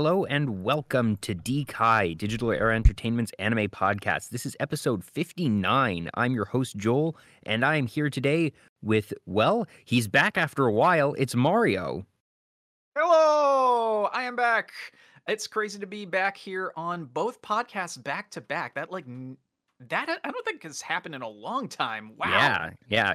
Hello and welcome to DKai, Digital Era Entertainment's anime podcast. This is episode 59. I'm your host, Joel, and I am here today with, well, he's back after a while. It's Mario. Hello, I am back. It's crazy to be back here on both podcasts back to back. That like that I don't think has happened in a long time. Wow. Yeah, yeah.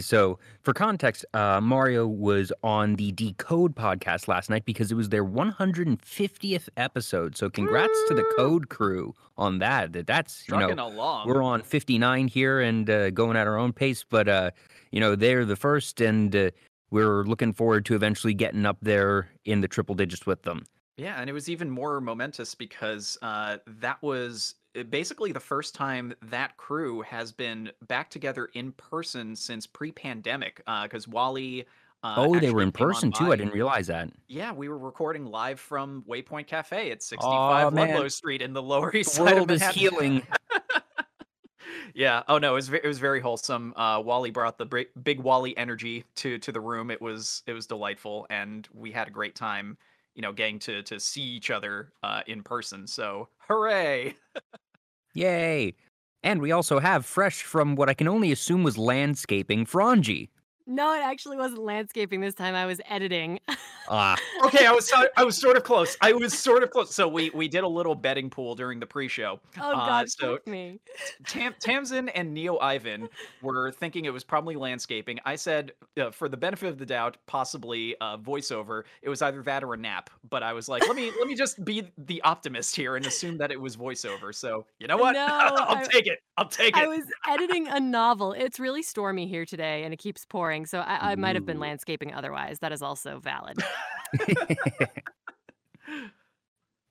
So, for context, uh, Mario was on the Decode podcast last night because it was their 150th episode. So, congrats to the Code crew on that. That That's, you know, along. we're on 59 here and uh, going at our own pace, but, uh, you know, they're the first and uh, we're looking forward to eventually getting up there in the triple digits with them. Yeah, and it was even more momentous because uh, that was basically the first time that crew has been back together in person since pre-pandemic. Because Wally. Uh, oh, they were in person too. I didn't realize that. Yeah, we were recording live from Waypoint Cafe at 65 Aw, man. Ludlow Street in the Lower East The Side of world is healing. yeah. Oh no, it was it was very wholesome. Uh, Wally brought the big Wally energy to to the room. It was it was delightful, and we had a great time. You know, getting to to see each other uh, in person. So hooray! Yay. And we also have fresh from what I can only assume was landscaping, Franji. No, it actually wasn't landscaping this time. I was editing. Ah, Okay, I was I was sort of close. I was sort of close. So we we did a little betting pool during the pre-show. Oh Uh, God, so me. Tam- Tamsin and Neo Ivan were thinking it was probably landscaping. I said, uh, for the benefit of the doubt, possibly uh, voiceover. It was either that or a nap. But I was like, let me let me just be the optimist here and assume that it was voiceover. So you know what? No, I'll I- take it. I'll take it. I it. was editing a novel. It's really stormy here today, and it keeps pouring. So I, I might have been landscaping otherwise. That is also valid.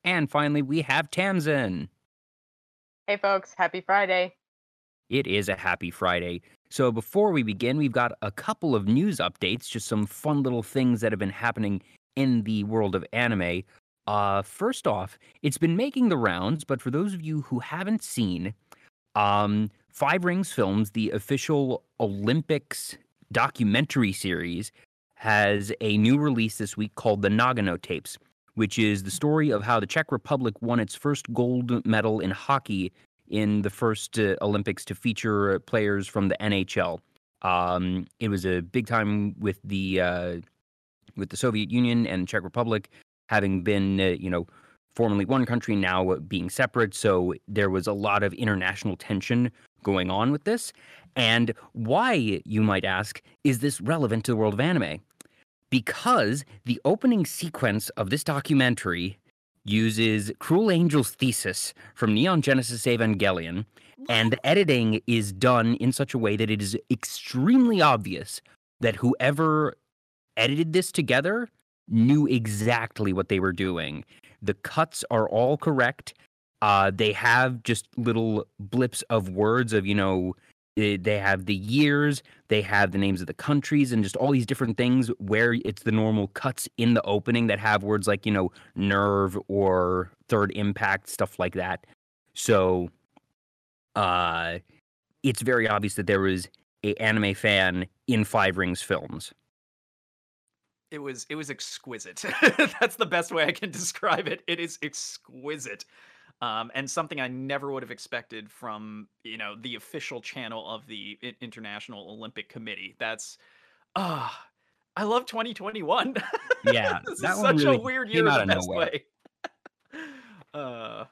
and finally, we have Tamsin. Hey folks, happy Friday. It is a happy Friday. So before we begin, we've got a couple of news updates, just some fun little things that have been happening in the world of anime. Uh, first off, it's been making the rounds, but for those of you who haven't seen, um, Five Rings Films, the official Olympics documentary series, has a new release this week called the Nagano Tapes, which is the story of how the Czech Republic won its first gold medal in hockey in the first uh, Olympics to feature players from the NHL. Um, it was a big time with the uh, with the Soviet Union and Czech Republic having been, uh, you know, formerly one country now being separate. So there was a lot of international tension going on with this. And why, you might ask, is this relevant to the world of anime? Because the opening sequence of this documentary uses Cruel Angel's thesis from Neon Genesis Evangelion, and the editing is done in such a way that it is extremely obvious that whoever edited this together knew exactly what they were doing. The cuts are all correct. Uh, they have just little blips of words of, you know, eh, they have the years, they have the names of the countries, and just all these different things where it's the normal cuts in the opening that have words like, you know, nerve or third impact, stuff like that. So uh, it's very obvious that there was a anime fan in Five Rings films. It was it was exquisite. That's the best way I can describe it. It is exquisite. Um, and something I never would have expected from you know the official channel of the I- International Olympic Committee. That's ah, I love 2021. Yeah, this that is one such really a weird year in the best nowhere. way. uh,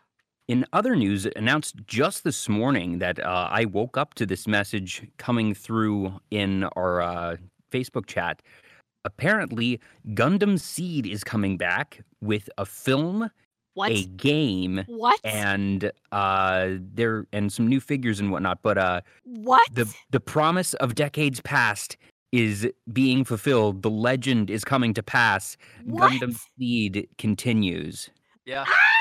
In other news, announced just this morning that uh, I woke up to this message coming through in our uh, Facebook chat. Apparently, Gundam Seed is coming back with a film, What? a game, What? and uh, there and some new figures and whatnot. But uh, what? the the promise of decades past is being fulfilled. The legend is coming to pass. What? Gundam Seed continues. yeah. Ah!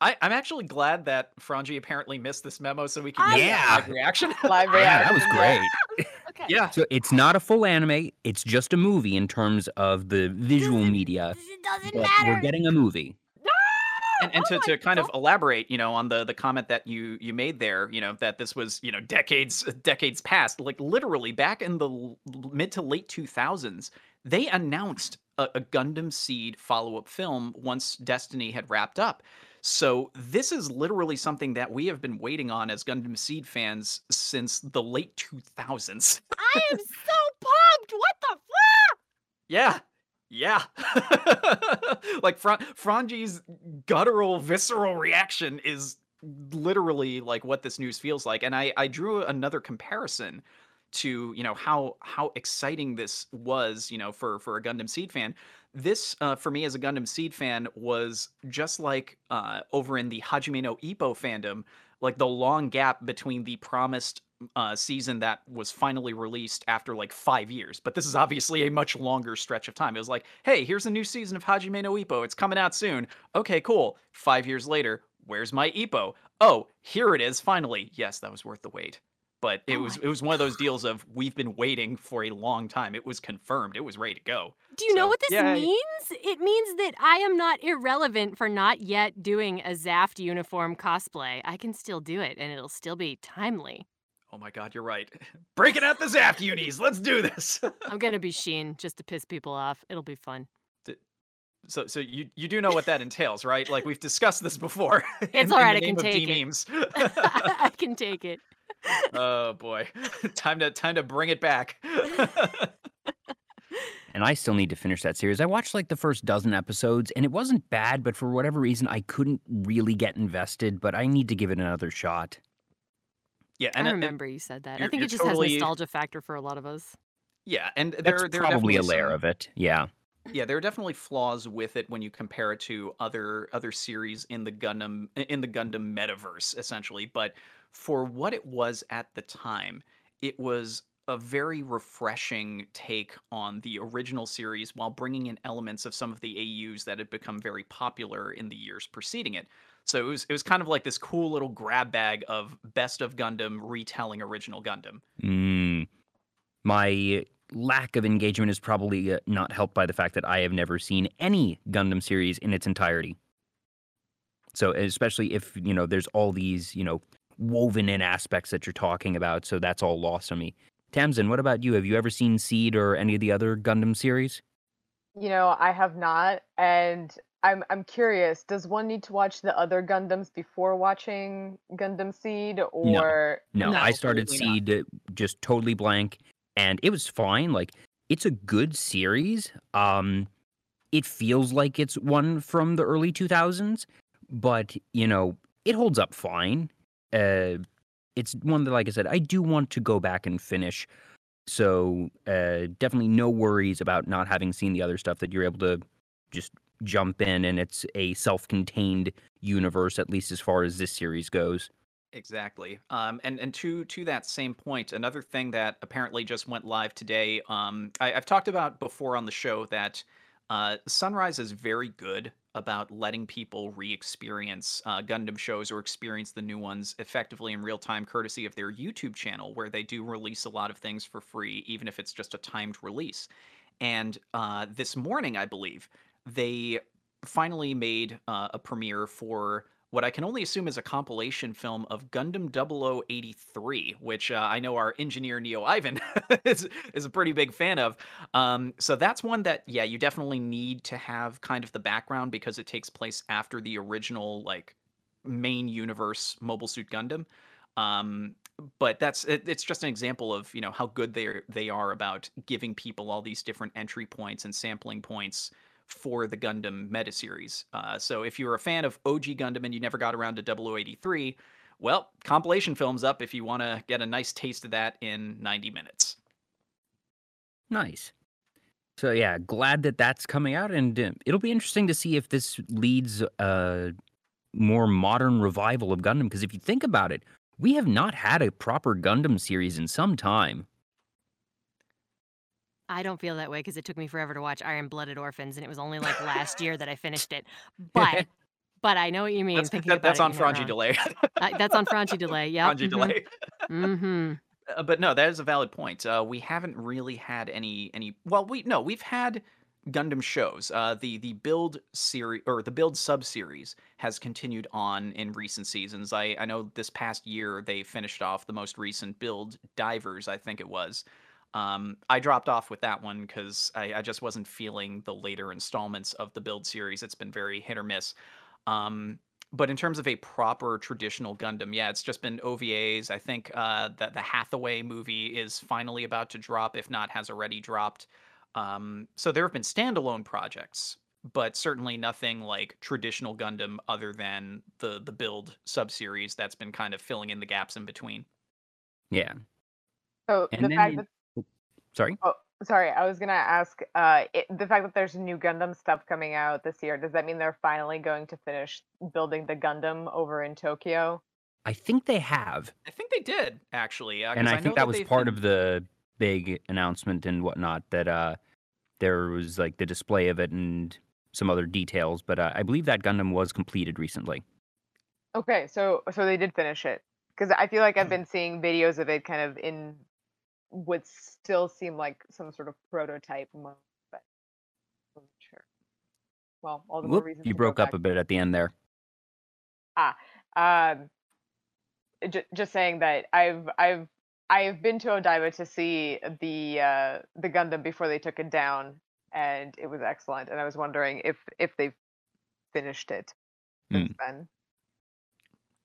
I, I'm actually glad that Franji apparently missed this memo so we can get Yeah. a live reaction. Live Yeah, that was great. Okay. yeah. So it's not a full anime. It's just a movie in terms of the visual Doesn't- media. It doesn't But matter. we're getting a movie. and, and oh to, Oh my to kind of elaborate, you know, on the the comment that you you made there, you know, that this was you know decades decades past, like literally back in the l- mid to late two thousands, they announced a, a Gundam Seed follow up film once Destiny had wrapped up. So this is literally something that we have been waiting on as Gundam Seed fans since the late two thousands. I am so pumped. What the fuck? Yeah. Yeah. like Fra- Franji's guttural, visceral reaction is literally like what this news feels like. And I, I drew another comparison to, you know, how how exciting this was, you know, for for a Gundam Seed fan. This, uh, for me as a Gundam Seed fan, was just like uh, over in the Hajime no Ippo fandom, like the long gap between the promised uh, season that was finally released after like five years. But this is obviously a much longer stretch of time. It was like, hey, here's a new season of Hajime no Ippo. It's coming out soon. Okay, cool. Five years later, where's my Ippo? Oh, here it is. Finally, yes, that was worth the wait. But it Oh was it was one of those deals of we've been waiting for a long time. It was confirmed. It was ready to go. Do you know what this yay. means? It means that I am not irrelevant for not yet doing a Zaft uniform cosplay. I can still do it, and it'll still be timely. Oh my god, you're right. Breaking out the Zaft unis. Let's do this. I'm gonna be Shinn just to piss people off. It'll be fun. So, so you you do know what that entails, right? Like we've discussed this before. It's in- in all right, the I can take it. D-memes. I can take it. Oh boy, time to time to bring it back. And I still need to finish that series. I watched like the first dozen episodes and it wasn't bad, but for whatever reason, I couldn't really get invested, but I need to give it another shot. yeah, and I it- it- remember you said that. I think it just totally- has nostalgia factor for a lot of us. yeah, and That's there there are probably a layer some- of it. Yeah. Yeah, there are definitely flaws with it when you compare it to other other series in the Gundam in the Gundam metaverse, essentially. But for what it was at the time, it was a very refreshing take on the original series while bringing in elements of some of the AUs that had become very popular in the years preceding it. So it was it was kind of like this cool little grab bag of best of Gundam retelling original Gundam. Mm. My lack of engagement is probably uh, not helped by the fact that I have never seen any Gundam series in its entirety. So, especially if, you know, there's all these, you know, woven in aspects that you're talking about. So that's all lost on me. Tamsin, what about you? Have you ever seen Seed or any of the other Gundam series? You know, I have not, and I'm I'm curious. Does one need to watch the other Gundams before watching Gundam Seed, or No, No, I started Seed uh, just totally blank, and it was fine. Like it's a good series. Um, it feels like it's one from the early two thousands, but you know it holds up fine. Uh, it's one that, like I said, I do want to go back and finish. So uh, definitely no worries about not having seen the other stuff. That you're able to just jump in, and it's a self-contained universe, at least as far as this series goes. Exactly. Um, and and to to that same point, another thing that apparently just went live today. Um, I, I've talked about before on the show that uh, Sunrise is very good about letting people re-experience uh, Gundam shows or experience the new ones effectively in real time, courtesy of their YouTube channel, where they do release a lot of things for free, even if it's just a timed release. And uh, this morning, I believe they finally made uh, a premiere for what I can only assume is a compilation film of Gundam 0083, which uh, I know our engineer Neo Ivan is, is a pretty big fan of. Um, so that's one that, yeah, you definitely need to have kind of the background because it takes place after the original, like, main universe Mobile Suit Gundam. Um, but that's it, it's just an example of you know how good they are, they are about giving people all these different entry points and sampling points for the Gundam meta series. Uh, so if you're a fan of OG Gundam and you never got around to 0083, well, compilation film's up if you want to get a nice taste of that in 90 minutes. Nice. So yeah, glad that that's coming out, and uh, it'll be interesting to see if this leads a more modern revival of Gundam. Because if you think about it, we have not had a proper Gundam series in some time. I don't feel that way because it took me forever to watch Iron Blooded Orphans, and it was only like last year that I finished it. But but I know what you mean. That's, that- that's it, on Franji delay. Uh, that's on Franji delay. Yeah. Franji delay. Mm-hmm. Uh, but no, that is a valid point. Uh, we haven't really had any any. Well, we no, we've had Gundam shows. Uh, the the build series or the build sub series has continued on in recent seasons. I I know this past year they finished off the most recent build divers. I think it was. Um, I dropped off with that one because I, I just wasn't feeling the later installments of the build series. It's been very hit or miss. Um, but in terms of a proper traditional Gundam, yeah, it's just been OVAs. I think uh, that the Hathaway movie is finally about to drop, if not has already dropped. Um, so there have been standalone projects, but certainly nothing like traditional Gundam other than the the build subseries that's been kind of filling in the gaps in between. Yeah. So And the fact in- that Sorry. oh sorry, I was gonna ask uh it, the fact that there's new Gundam stuff coming out this year, does that mean they're finally going to finish building the Gundam over in Tokyo? I think they have. I think they did actually, uh, and 'cause I, know think that was part been- of the big announcement and whatnot that uh there was like the display of it and some other details. But uh, I believe that Gundam was completed recently. Okay, so so they did finish it because I feel like. I've been seeing videos of it kind of in what still seem like some sort of prototype mode, but sure. Well, all the more Whoop, reason you broke up a bit at the end there. Um, j- just saying that I've I've I've been to Odaiba to see the uh, the Gundam before they took it down, and it was excellent. And I was wondering if if they've finished it since then.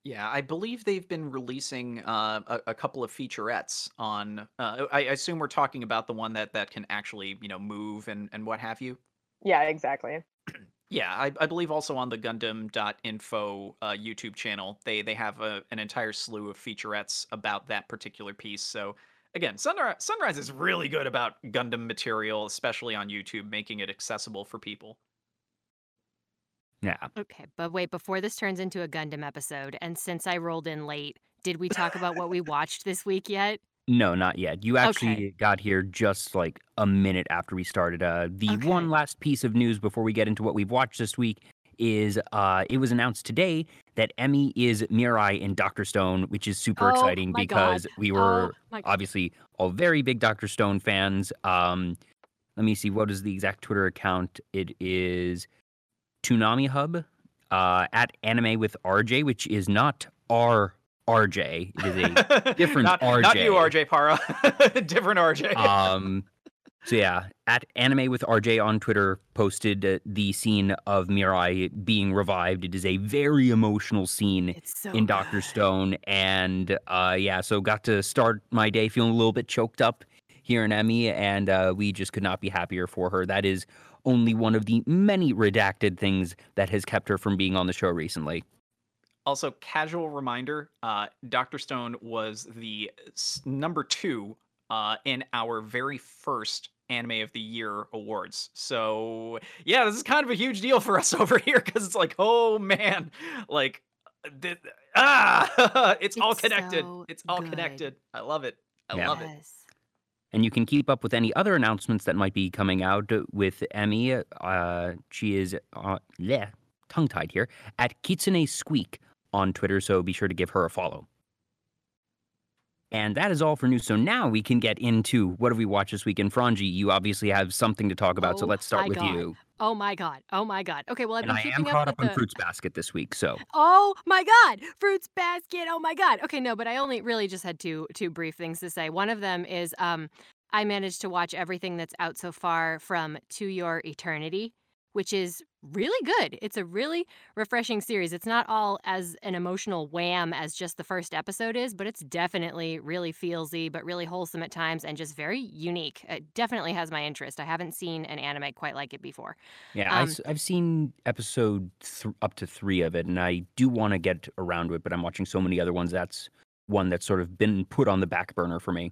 Yeah, I believe they've been releasing uh, a, a couple of featurettes on. Uh, I, I assume we're talking about the one that that can actually, you know, move and and what have you. Yeah, exactly. Yeah, I, I believe also on the Gundam.info uh, YouTube channel, they they have a, an entire slew of featurettes about that particular piece. So again, Sunrise Sunrise is really good about Gundam material, especially on YouTube, making it accessible for people. Yeah. Okay, but wait, before this turns into a Gundam episode, and since I rolled in late, did we talk about what we watched this week yet? No, not yet. You actually Okay. got here just like a minute after we started. Uh, the Okay. one last piece of news before we get into what we've watched this week is uh, it was announced today that Emmy is Mirai in Doctor Stone, which is super Oh exciting my because God. we Oh were my obviously all very big Doctor Stone fans. Um, let me see, what is the exact Twitter account? It is Toonami Hub uh, at Anime with RJ, which is not R RJ. It is a different not, Not you, RJ. RJ Para. Different RJ. um so yeah at anime with rj on twitter posted uh, the scene of mirai being revived it is a very emotional scene so in dr stone and uh yeah so got to start my day feeling a little bit choked up here in emmy and uh we just could not be happier for her that is only one of the many redacted things that has kept her from being on the show recently Also, casual reminder: uh, Doctor Stone was the s- number two uh, in our very first Anime of the Year awards. So, yeah, this is kind of a huge deal for us over here because it's like, oh man, like, th- ah, it's, all connected. so it's all good. connected. I love it. I Yeah. love it. And you can keep up with any other announcements that might be coming out with Emmy. Uh, she is, uh, yeah, tongue tied here, at Kitsune Squeak on Twitter, so be sure to give her a follow. And that is all for news. So now we can get into what have we watched this week. And Franji, you obviously have something to talk about, so Oh let's start with God. you. Oh my god. Oh my god. Okay, well I've And been I am keeping caught up up on the Fruits Basket this week, so Oh my god, fruits basket. Oh my god. Okay, no, but I only really just had two two brief things to say. One of them is um I managed to watch everything that's out so far from To Your Eternity, which is really good. It's a really refreshing series. It's not all as an emotional wham as just the first episode is, but it's definitely really feelsy, but really wholesome at times and just very unique. It definitely has my interest. I haven't seen an anime quite like it before. yeah, I Um, s- I've seen episode th- up to three of it, and I do want to get around to it, but I'm watching so many other ones. That's one that's sort of been put on the back burner for me.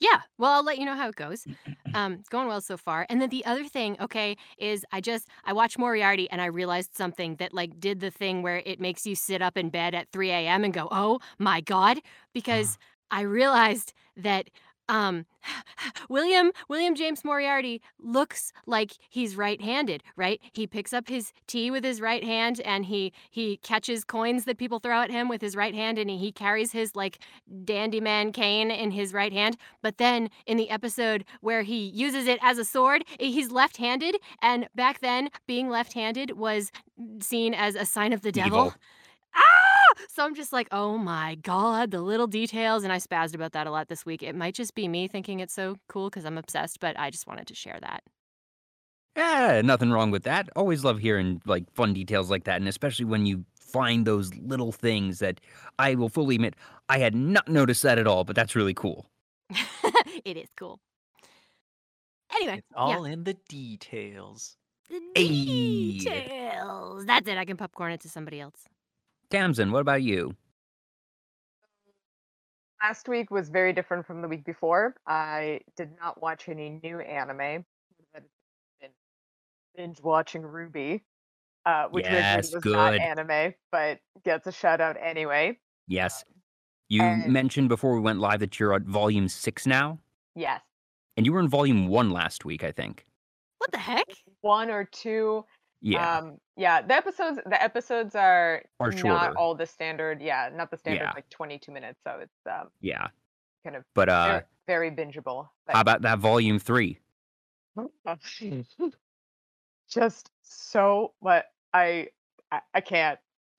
Yeah, well, I'll let you know how it goes. Um, it's going well so far. And then the other thing, okay, is I just I watched Moriarty and I realized something that like did the thing where it makes you sit up in bed at 3 a.m. and go, oh my god, because I realized that um William William James Moriarty looks like he's right-handed, right? He picks up his tea with his right hand and he he catches coins that people throw at him with his right hand and he, carries his like dandy man cane in his right hand. But then in the episode where he uses it as a sword, he's left-handed and back then being left-handed was seen as a sign of the devil. Evil. So I'm just like, oh my God, the little details. And I spazzed about that a lot this week. It might just be me thinking it's so cool because I'm obsessed, but I just wanted to share that. Yeah, nothing wrong with that. Always love hearing like fun details like that, and especially when you find those little things that I will fully admit I had not noticed that at all, but that's really cool. it is cool. Anyway, It's all in the details. the Ayy. details. That's it. I can popcorn it to somebody else. Tamsin, what about you? Last week was very different from the week before. I did not watch any new anime. Been binge watching RWBY, uh, which Yes, originally was not anime, but gets a shout out anyway. Yes. You and- mentioned before we went live that you're at volume six now, Yes, and you were in volume one last week, I think. What the heck? one or two. Yeah. Um, yeah, the episodes the episodes are Are not shorter. all the standard. Yeah, not the standard Yeah. like 22 minutes. So it's um yeah. kind of But uh, very, very bingeable. but- how about that volume three? just so what I, I I can't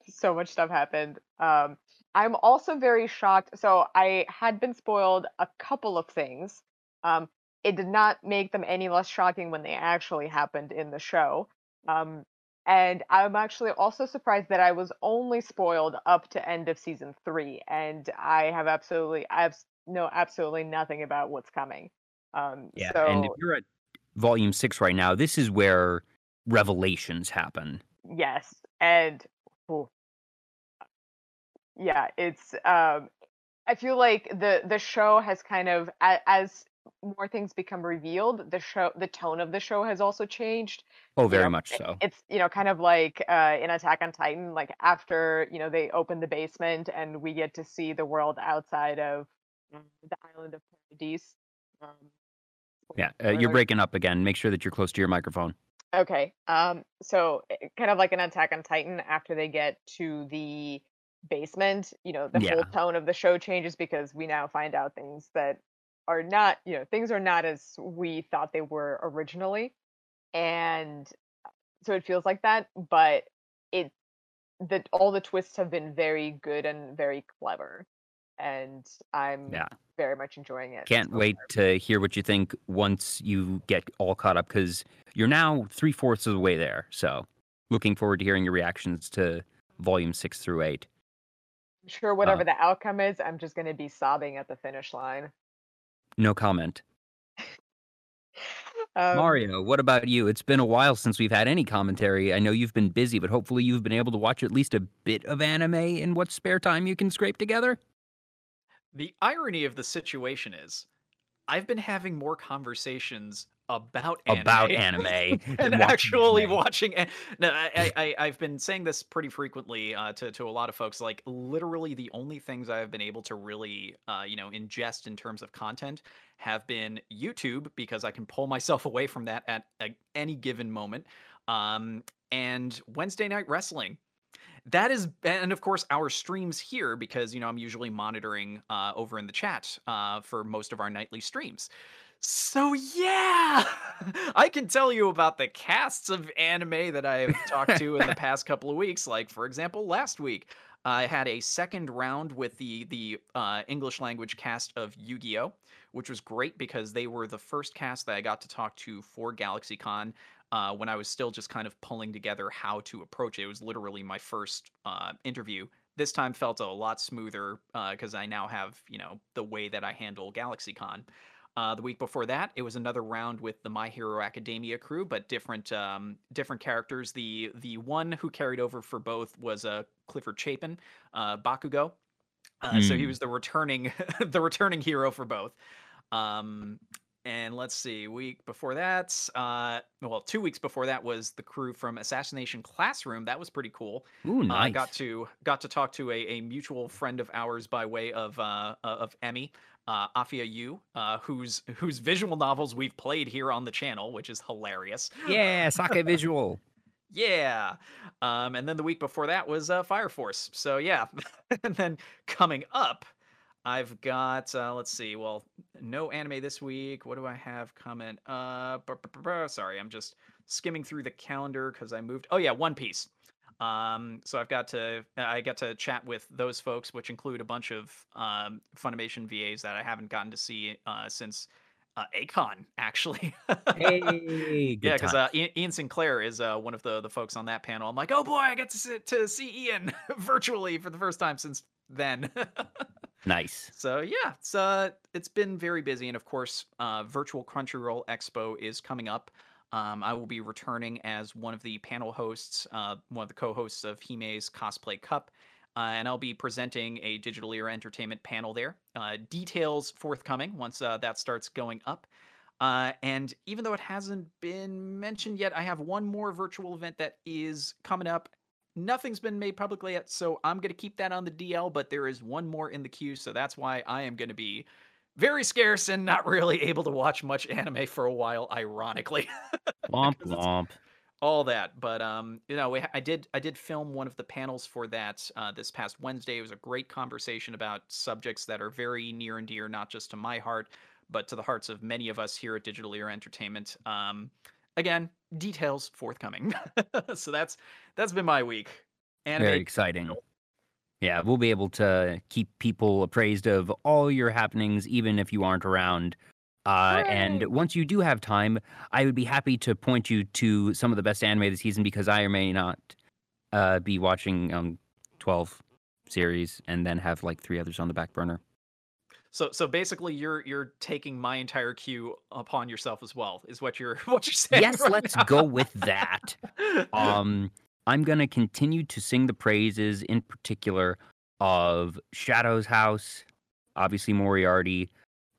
so much stuff happened um i'm also very shocked so i had been spoiled a couple of things um it did not make them any less shocking when they actually happened in the show um and i'm actually also surprised that i was only spoiled up to end of season three and i have absolutely i have know absolutely nothing about what's coming um Yeah. so And if you're at volume six right now, this is where revelations happen. Yes, and ooh, yeah, it's um I feel like the the show has kind of as more things become revealed, the show the tone of the show has also changed. Oh, You very know, much so. It's you know kind of like uh in Attack on Titan, like after you know they open the basement and we get to see the world outside of um, the island of Paradise. Um, Yeah. Uh, you're breaking up again. Make sure that you're close to your microphone. Okay. Um. So eh, kind of like an Attack on Titan, after they get to the basement, you know, the Yeah. whole tone of the show changes because we now find out things that are not, you know, things are not as we thought they were originally, and uh, so it feels like that. But it that all the twists have been very good and very clever, and I'm Yeah. very much enjoying it. Can't so wait to hear what you think once you get all caught up because you're now three fourths of the way there. So, looking forward to hearing your reactions to volume six through eight. I'm sure uh whatever the outcome is, I'm just going to be sobbing at the finish line. No comment. Um, Mario, what about you? It's been a while since we've had any commentary. I know you've been busy, but hopefully you've been able to watch at least a bit of anime in what spare time you can scrape together. The irony of the situation is, I've been having more conversations about anime About anime and watching actually anime. watching. an- No, I, I, I- I've been saying this pretty frequently uh, to to a lot of folks. Like, literally, the only things I have been able to really, uh, you know, ingest in terms of content have been YouTube because I can pull myself away from that at a, any given moment, um, and Wednesday night wrestling that is and of course our streams here because you know i'm usually monitoring uh, over in the chat uh, for most of our nightly streams so yeah i can tell you about the casts of anime that i've talked to in the past couple of weeks like for example last week i had a second round with the the uh, english language cast of yu-gi-oh which was great because they were the first cast that i got to talk to for galaxycon uh, when I was still just kind of pulling together how to approach it. It was literally my first uh, interview. This time felt a lot smoother because I now have, you know, the way that I handle GalaxyCon. Uh, the week before that, it was another round with the My Hero Academia crew, but different um, different characters. The the one who carried over for both was uh, Clifford Chapin, uh, Bakugo. Uh, So he Mm. was the returning the returning hero for both. Um, and let's see, week before that, uh, well, two weeks before that was the crew from Assassination Classroom. That was pretty cool. Ooh, I nice. got to got to talk to a, a mutual friend of ours by way of uh, uh, of Emmy, uh, Afia Yu, uh, whose whose visual novels we've played here on the channel, which is hilarious. Yeah, Sake Visual. Yeah. Um, and then the week before that was uh, Fire Force. So yeah. and then coming up, I've got uh, let's see. Well, no anime this week. What do I have coming up? Sorry, I'm just skimming through the calendar because I moved. Oh yeah, One Piece. Um, so I've got to I get to chat with those folks, which include a bunch of um, Funimation VAs that I haven't gotten to see uh, since uh, A-Kon, actually. Hey, yeah, because uh. Ian, Ian Sinclair is uh, one of the the folks on that panel. I'm like, oh boy, I get to see, to see Ian virtually for the first time since then. nice. so yeah, it's uh, it's been very busy, and of course, uh, Virtual Crunchyroll Expo is coming up. Um, I will be returning as one of the panel hosts, uh, one of the co-hosts of Hime's Cosplay Cup. Uh, and I'll be presenting a Digital Era Entertainment panel there. Uh, details forthcoming once uh, that starts going up. Uh, and even though it hasn't been mentioned yet, I have one more virtual event that is coming up. Nothing's been made publicly yet, so I'm going to keep that on the DL, but there is one more in the queue, so that's why I am going to be very scarce and not really able to watch much anime for a while, ironically. Womp womp. all that but um you know i did i did film one of the panels for that uh, this past wednesday it was a great conversation about subjects that are very near and dear not just to my heart but to the hearts of many of us here at digital era entertainment um again details forthcoming so that's that's been my week and Very exciting. Yeah, we'll be able to keep people appraised of all your happenings, even if you aren't around. Uh, and once you do have time, I would be happy to point you to some of the best anime of the season because I may not uh, be watching um, 12 series and then have like three others on the back burner. so so basically you're you're taking my entire queue upon yourself as well is what you're what you're saying yes, right let's now. go with that. Um, I'm gonna continue to sing the praises, in particular, of Shadow's House, obviously Moriarty.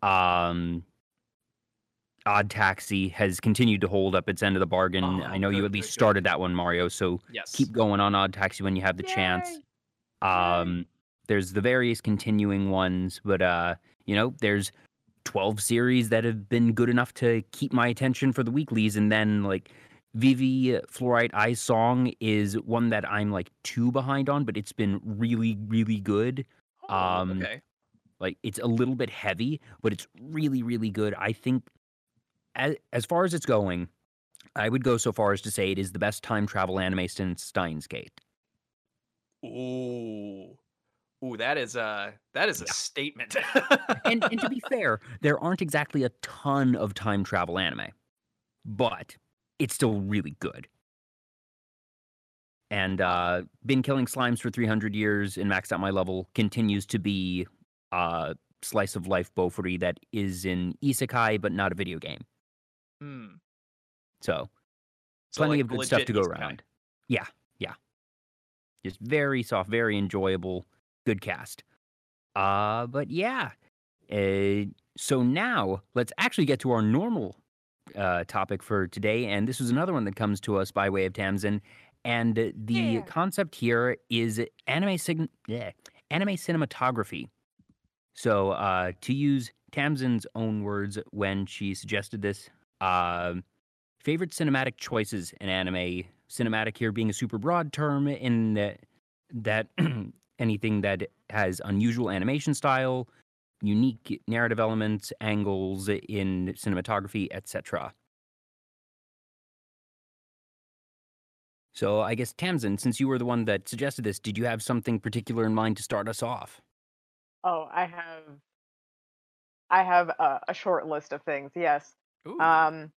Um, Odd Taxi has continued to hold up its end of the bargain. I Oh, know you at least good, good. started that one, Mario. So yes keep going on Odd Taxi when you have the chance. Um, there's the various continuing ones, but uh, you know, there's 12 series that have been good enough to keep my attention for the weeklies, and then like Vivy Fluorite Eye Song is one that I'm like two behind on, but it's been really, really good. Oh, um, okay Like it's a little bit heavy, but it's really, really good. I think as as far as it's going, I would go so far as to say it is the best time travel anime since Steins Gate. Ooh. Ooh, that is a that is a Yeah. statement. and, and to be fair, there aren't exactly a ton of time travel anime, but it's still really good. And uh, been killing slimes for 300 years and maxed out my level continues to be a slice of life Bofuri that is in isekai, but not a video game. Hmm. So So, plenty like, of good stuff to go isekai. around. Yeah, yeah. Just very soft, very enjoyable, good cast. Uh, but yeah. Uh, so now let's actually get to our normal uh, topic for today, and this was another one that comes to us by way of Tamsin. And uh, the Yeah. concept here is anime sig- yeah, anime cinematography. So uh, to use Tamsin's own words when she suggested this, um favorite cinematic choices in anime. Cinematic here being a super broad term in that, that anything that has unusual animation style, unique narrative elements, angles in cinematography, etc. So I guess Tamsin, since you were the one that suggested this, did you have something particular in mind to start us off? Oh, I have I have a, a short list of things. Yes. Ooh. Um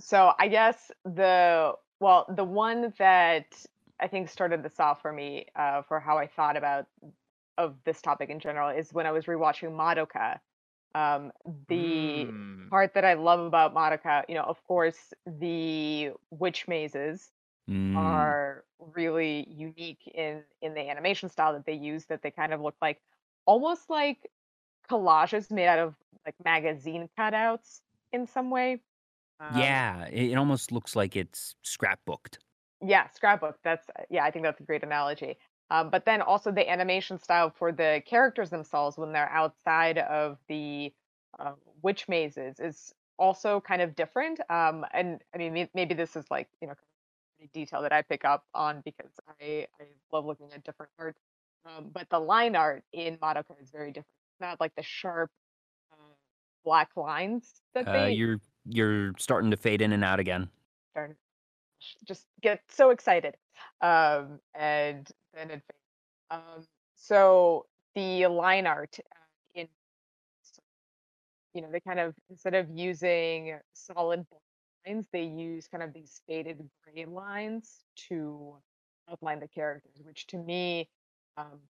so I guess the well, the one that I think started this off for me uh for how I thought about of this topic in general is when I was rewatching Madoka. Um the Hmm. part that I love about Madoka, you know, of course, the witch mazes Mm, are really unique in in the animation style that they use that they kind of look like almost like collages made out of like magazine cutouts in some way. Um, yeah, it, it almost looks like it's scrapbooked. Yeah, scrapbook. That's yeah, I think that's a great analogy. Um, but then also the animation style for the characters themselves when they're outside of the uh, witch mazes is also kind of different. Um, and I mean, maybe this is like you know detail that I pick up on because I I love looking at different art. Um, but the line art in Madoka is very different. It's not like the sharp uh, black lines that Uh, they you're you're starting to fade in and out again. just get so excited. Um, and fades. Um, so the line art uh, in you know they kind of instead of using solid lines, they use kind of these faded gray lines to outline the characters, which to me, um,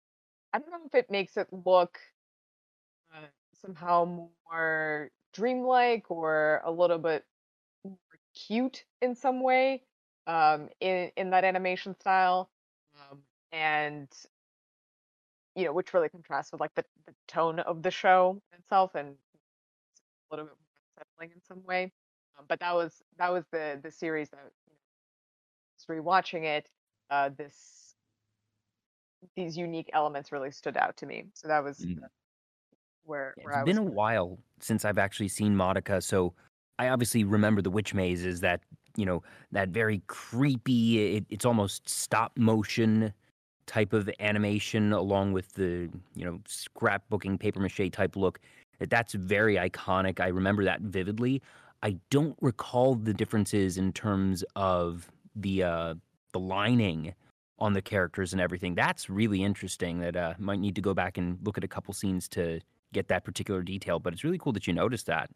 I don't know if it makes it look uh, somehow more dreamlike or a little bit more cute in some way um, in in that animation style, um, and you know, which really contrasts with like the, the tone of the show itself, and it's a little bit more unsettling in some way. Um, but that was that was the the series that you know, was rewatching it. Uh, this these unique elements really stood out to me. So that was Mm. where Yeah, where It's I was. It's been a while since I've actually seen Madoka, so I obviously remember the witch mazes. That you know, that very creepy. It, it's almost stop motion type of animation, along with the you know scrapbooking paper mache type look. That that's very iconic. I remember that vividly. I don't recall the differences in terms of the uh, the lining on the characters and everything. That's really interesting. That uh, might need to go back and look at a couple scenes to get that particular detail. But it's really cool that you noticed that.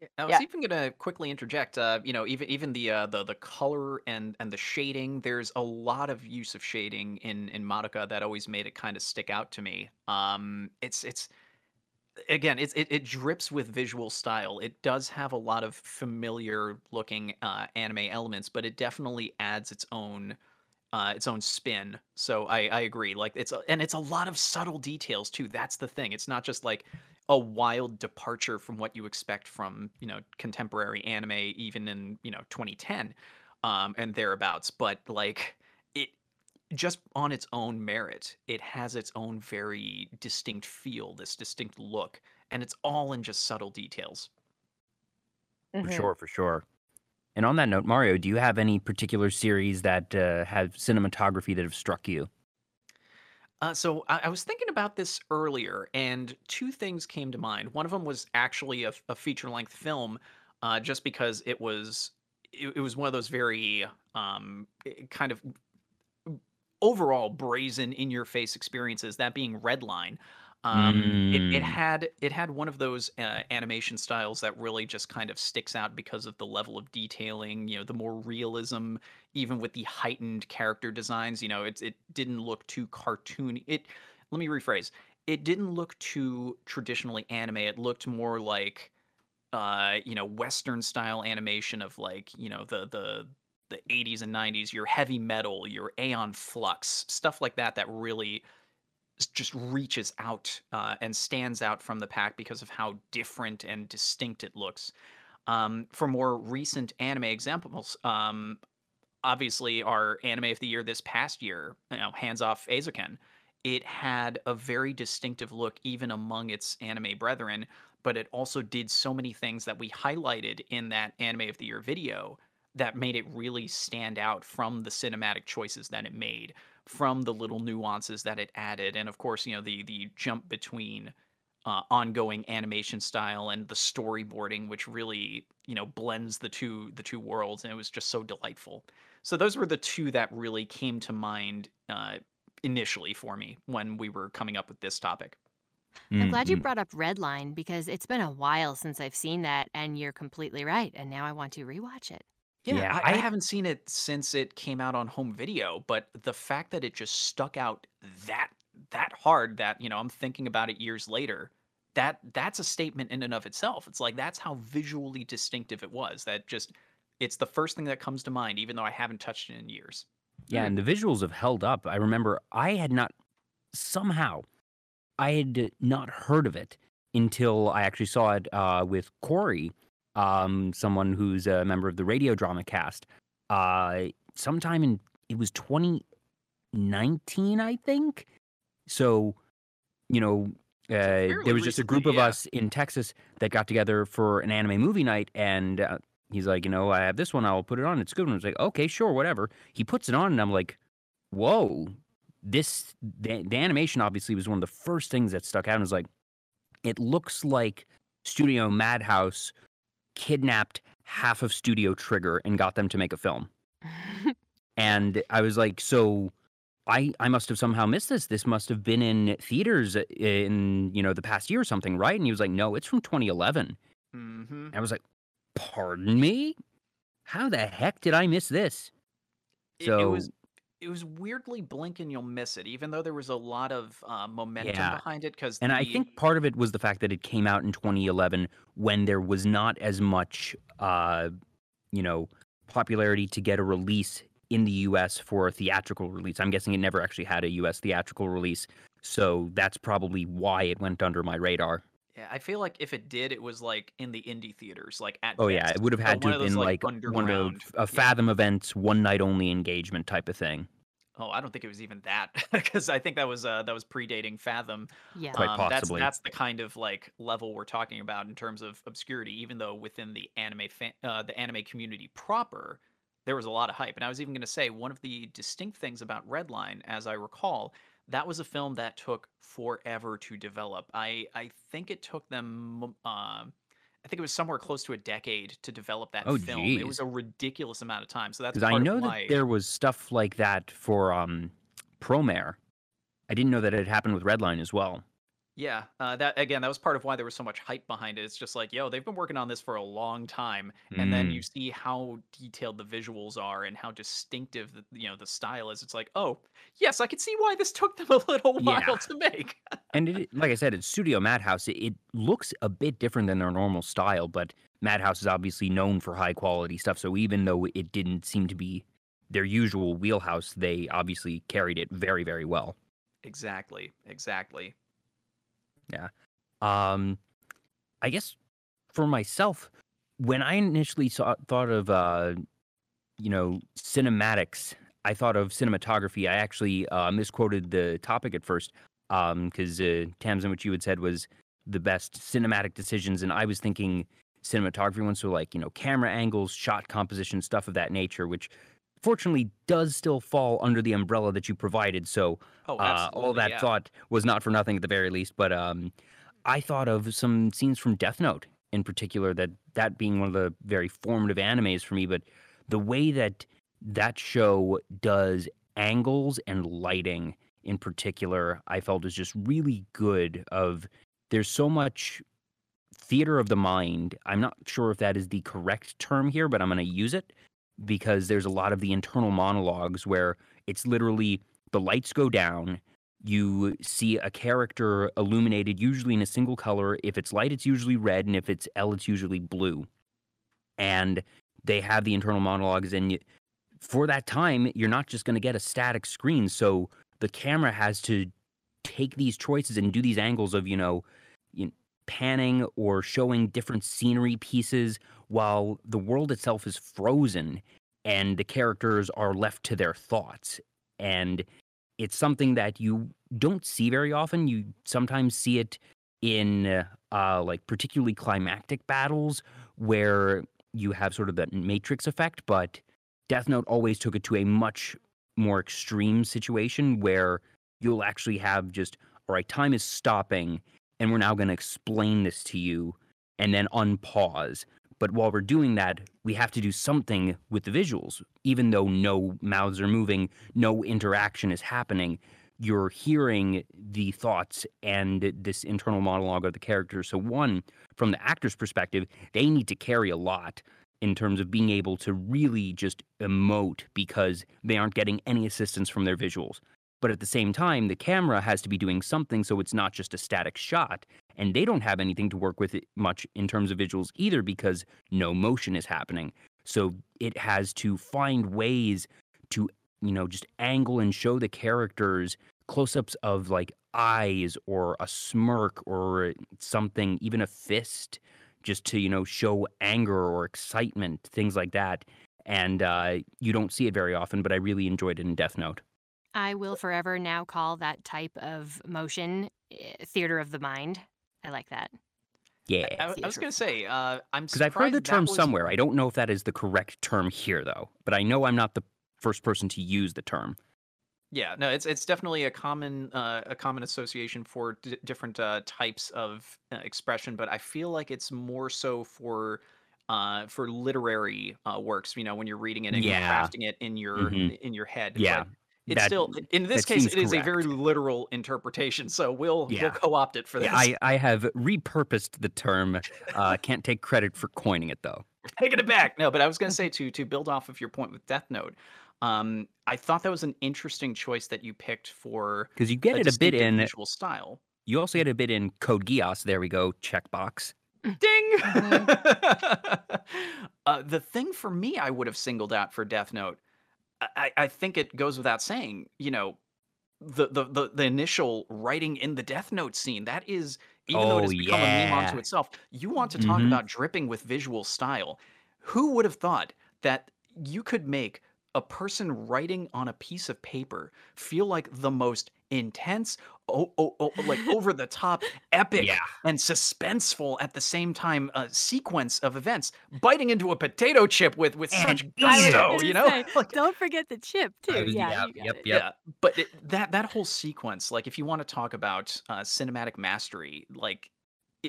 Yeah, I was Yeah. even gonna quickly interject. Uh, you know, even even the uh, the the color and and the shading. There's a lot of use of shading in in Madoka that always made it kind of stick out to me. Um, it's it's again, it's it, it drips with visual style. It does have a lot of familiar looking uh, anime elements, but it definitely adds its own uh, its own spin. So I I agree. Like it's a, and it's a lot of subtle details too. That's the thing. It's not just like a wild departure from what you expect from you know contemporary anime, even in you know 2010 um, and thereabouts. But like it just on its own merit, it has its own very distinct feel, this distinct look, and it's all in just subtle details. For Mhm. sure, for sure. And on that note, Mario, do you have any particular series that uh, have cinematography that have struck you? Uh, so I, I was thinking about this earlier, and two things came to mind. One of them was actually a, a feature-length film, uh, just because it was it, it was one of those very um, eh, kind of overall brazen in your face experiences that being redline um it, it Mm. had it had one of those uh, animation styles that really just kind of sticks out because of the level of detailing you know the more realism even with the heightened character designs you know it, it didn't look too cartoony it let me rephrase it didn't look too traditionally anime it looked more like uh you know western style animation of like you know the the the 80s and 90s your heavy metal your aeon flux stuff like that that really just reaches out uh, and stands out from the pack because of how different and distinct it looks. Um, for more recent anime examples um, obviously our anime of the year this past year you know hands off Eizouken it had a very distinctive look even among its anime brethren but it also did so many things that we highlighted in that anime of the year video that made it really stand out from the cinematic choices that it made from the little nuances that it added and of course you know the the jump between uh, ongoing animation style and the storyboarding which really you know blends the two the two worlds and it was just so delightful so those were the two that really came to mind uh, initially for me when we were coming up with this topic I'm glad you Mm, mm. brought up Redline because it's been a while since I've seen that, and you're completely right. And now I want to rewatch it. Yeah, Yeah, I, I I- haven't seen it since it came out on home video, but the fact that it just stuck out that that hard that, you know, I'm thinking about it years later, that that's a statement in and of itself. It's like that's how visually distinctive it was. That just it's the first thing that comes to mind, even though I haven't touched it in years. Yeah, and the visuals have held up. I remember I had not somehow I had not heard of it until I actually saw it uh, with Corey, um, someone who's a member of the radio drama cast. Uh, sometime in it was 2019 I think. So, you know, uh, there was just a group of us in Texas that got together for an anime movie night, and uh, he's like, you know, I have this one, I'll put it on. It's good one. I was like, okay, sure, whatever. He puts it on, and I'm like, whoa, this the, the animation obviously was one of the first things that stuck out. And was like, it looks like Studio Madhouse kidnapped half of Studio Trigger and got them to make a film. And I was like, so I I must have somehow missed this. This must have been in theaters in, you know, the past year or something, right? And he was like, no, it's from 2011. hmm I was like, pardon me? How the heck did I miss this? It, it So was it was weirdly blink and you'll miss it, even though there was a lot of uh, momentum Yeah. behind it. Because And I think part of it was the fact that it came out in 2011 when there was not as much, uh, you know, popularity to get a release in the US for a theatrical release. I'm guessing it never actually had a US theatrical release. So that's probably why it went under my radar. yeah, I feel like if it did, it was like in the indie theaters, like at Oh, yeah. It would have but had to have been like, like one of a yeah. Fathom events, one night only engagement type of thing. Oh, I don't think it was even that because I think that was uh, that was predating Fathom. yeah. Quite um, possibly. That's that's the kind of like level we're talking about in terms of obscurity. Even though within the anime fan, uh, the anime community proper, there was a lot of hype. And I was even going to say one of the distinct things about Redline, as I recall, that was a film that took forever to develop. I I think it took them. Um, I think it was somewhere close to a decade to develop that Oh, film. It geez. was a ridiculous amount of time. So that's Because I part know of that why. there was stuff like that for um, Promare. I didn't know that it had happened with Redline as well. Yeah, uh, that again, that was part of why there was so much hype behind it. It's just like, yo, they've been working on this for a long time, and then Mm. you see how detailed the visuals are and how distinctive, the, you know, the style is. It's like, oh, yes, I can see why this took them a little while Yeah. to make. And it, like I said, it's Studio Madhouse. It, it looks a bit different than their normal style, but Madhouse is obviously known for high quality stuff. So even though it didn't seem to be their usual wheelhouse, they obviously carried it very, very well. exactly, exactly. Um, I guess for myself, when I initially saw, thought of, uh, you know, cinematics, I thought of cinematography. I actually uh, misquoted the topic at first because uh, Tamsin, what you had said was the best cinematic decisions, and I was thinking cinematography ones, so like you know, camera angles, shot composition, stuff of that nature, which fortunately does still fall under the umbrella that you provided. So Oh, uh, all that yeah. thought was not for nothing at the very least. But um, I thought of some scenes from Death Note in particular. That that being one of the very formative animes for me. But the way that that show does angles and lighting in particular, I felt is just really good. Of there's so much theater of the mind. I'm not sure if that is the correct term here, but I'm going to use it because there's a lot of the internal monologues where it's literally the lights go down you see a character illuminated usually in a single color. If it's light it's usually red and if it's l it's usually blue. And they have the internal monologues and you, for that time you're not just going to get a static screen. So the camera has to take these choices and do these angles of you know panning or showing different scenery pieces while the world itself is frozen and the characters are left to their thoughts. And it's something that you don't see very often. You sometimes see it in uh, like particularly climactic battles where you have sort of that matrix effect but death note always took it to a much more extreme situation where you'll actually have just all right time is stopping and we're now going to explain this to you and then unpause but while we're doing that, we have to do something with the visuals. Even though no mouths are moving, no interaction is happening, you're hearing the thoughts and this internal monologue of the character. So, one, from the actor's perspective, they need to carry a lot in terms of being able to really just emote because they aren't getting any assistance from their visuals. But at the same time, the camera has to be doing something so it's not just a static shot and they don't have anything to work with it much in terms of visuals either because no motion is happening. So it has to find ways to you know just angle and show the characters close-ups of like eyes or a smirk or something even a fist just to you know show anger or excitement things like that. And uh, you don't see it very often but i really enjoyed it in death note I will forever now call that type of motion eh, theater of the mind. I like that. Yeah. I, I was gonna say, uh, I'm Because I've heard the term was- somewhere. I don't know if that is the correct term here, though. But I know I'm not the first person to use the term. Yeah, no, it's it's definitely a common uh, a common association for d- different uh, types of uh, expression, but I feel like it's more so for uh, for literary uh, works. You know, when you're reading it and Yeah. you're crafting it in your Mhm. in your head. Yeah, but it's that- still in this that case seems it is a very literal interpretation. So we'll Yeah. we'll co-opt it for this. Yeah, I, I have repurposed the term. Uh, can't take credit for coining it, though. taking it back. No, but I was going to say to to build off of your point with Death Note. Um, I thought that was an interesting choice that you picked for Because you get it a bit in. visual style. You also get a bit in Code Geass. There we go. Checkbox. Ding! Mhm. uh, the thing for me, I would have singled out for Death Note. I, I think it goes without saying. You know, the the the, the initial writing in the Death Note scene that is, even though it Oh, has become a meme onto yeah. itself. You want to talk Mhm. about dripping with visual style? Who would have thought that you could make a person writing on a piece of paper feel like the most intense, oh, oh, oh, like over the top, epic Yeah. and suspenseful at the same time uh, sequence of events, biting into a potato chip with with And such eat I was it. gusto, you know? say, Like, Don't forget the chip too. was- Yeah, yep, you got yep, yep. yeah, but it, that that whole sequence, like if you want to talk about uh, cinematic mastery, like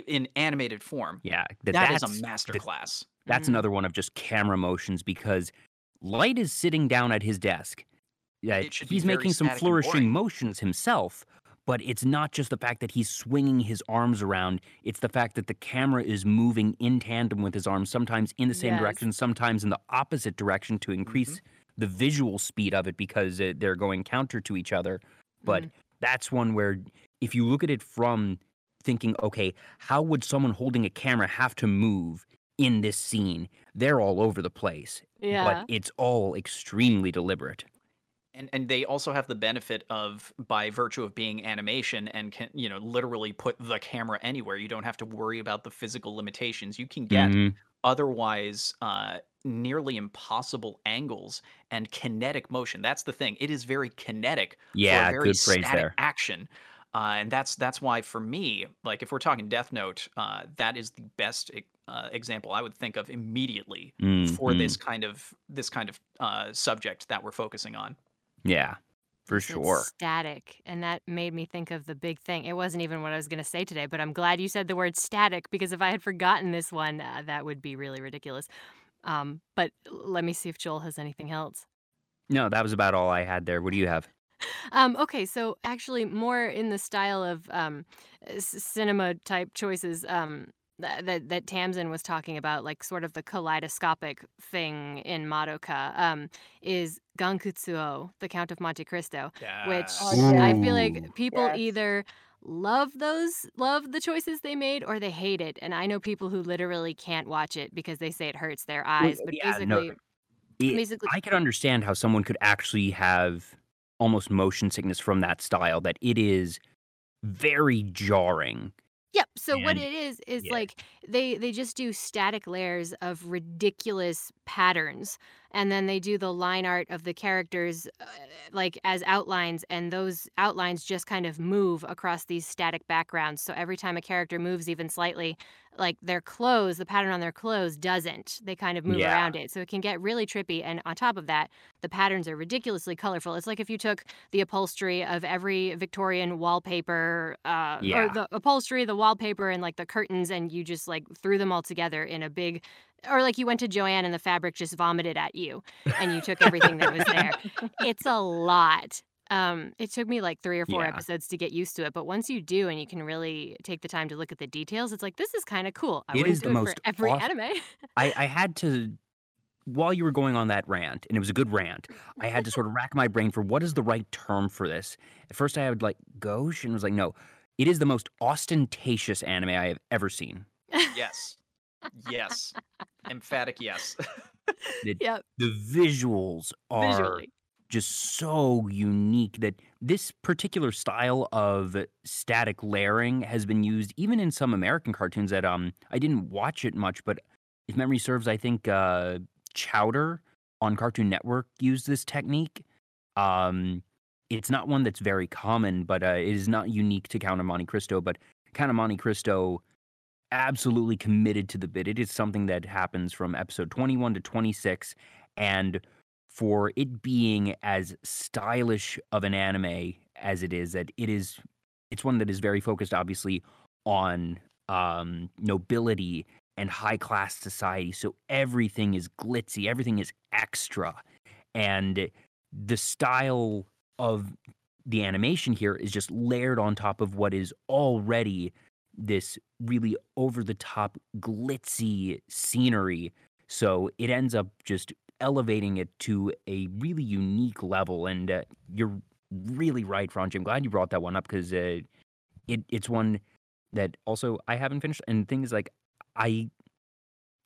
in animated form, Yeah. that- that is a the- masterclass. That's Mhm. another one of just camera motions because Light is sitting down at his desk. Yeah, It should he's making some flourishing motions himself, but it's not just the fact that he's swinging his arms around. It's the fact that the camera is moving in tandem with his arms, sometimes in the same Yes. direction, sometimes in the opposite direction to increase the visual speed of it because uh, they're going counter to each other. But Mhm. that's one where if you look at it from thinking, okay, how would someone holding a camera have to move in this scene? They're all over the place, yeah. but it's all extremely deliberate. And and they also have the benefit of by virtue of being animation and can you know literally put the camera anywhere you don't have to worry about the physical limitations you can get Mhm. otherwise uh nearly impossible angles and kinetic motion that's the thing it is very kinetic Yeah, very good phrase static there. action uh, and that's that's why for me like if we're talking death note uh, that is the best uh, example i would think of immediately for Mhm. this kind of this kind of uh, subject that we're focusing on Yeah, for sure. Static. And that made me think of the big thing. It wasn't even what I was going to say today, but I'm glad you said the word static because if I had forgotten this one, uh, that would be really ridiculous. Um, but let me see if Joel has anything else. No, that was about all I had there. What do you have? Um, okay, so actually, more in the style of um, s- cinema type choices um, that, that that Tamsin was talking about, like sort of the kaleidoscopic thing in Madoka, um, is Gankutsuou, the Count of Monte Cristo, which Oh, I feel like people Yes. either love those love the choices they made or they hate it and i know people who literally can't watch it because they say it hurts their eyes but yeah, no, basically It- basically I can understand how someone could actually have almost motion sickness from that style, that it is very jarring. Yep. So what it is is yeah. like they they just do static layers of ridiculous patterns and then they do the line art of the characters uh, like as outlines and those outlines just kind of move across these static backgrounds. So every time a character moves even slightly, like their clothes, the pattern on their clothes doesn't. They kind of move Yeah. around it. So it can get really trippy and on top of that, the patterns are ridiculously colorful. It's like if you took the upholstery of every Victorian wallpaper, uh, Yeah. or the upholstery, the wallpaper, and like the curtains, and you just like threw them all together in a big, or like you went to Joanne and the fabric just vomited at you, and you took everything that was there. It's a lot. Um, it took me like three or four Yeah. episodes to get used to it, but once you do and you can really take the time to look at the details, it's like this is kind of cool. I It wouldn't is do the it most for every aw- anime. I, I had to, while you were going on that rant, and it was a good rant, I had to sort of rack my brain for what is the right term for this. At first, I had like gauche, and was like, no, it is the most ostentatious anime I have ever seen. yes yes emphatic yes yep, The visuals are visually. Just so unique that this particular style of static layering has been used even in some American cartoons that um I didn't watch it much, but if memory serves, I think uh Chowder on Cartoon Network used this technique. Um it's not one that's very common, but uh, it is not unique to Count of Monte Cristo. But Count of Monte Cristo absolutely committed to the bit. It is something that happens from episode 21 to 26. And for it being as stylish of an anime as it is, that it is, it's one that is very focused, obviously, on um, nobility and high class society. So everything is glitzy, everything is extra. And the style of the animation here is just layered on top of what is already this really over the top glitzy scenery. So it ends up just elevating it to a really unique level. And uh, you're really right, Franji. I'm glad you brought that one up because uh, it it's one that also I haven't finished. And things like I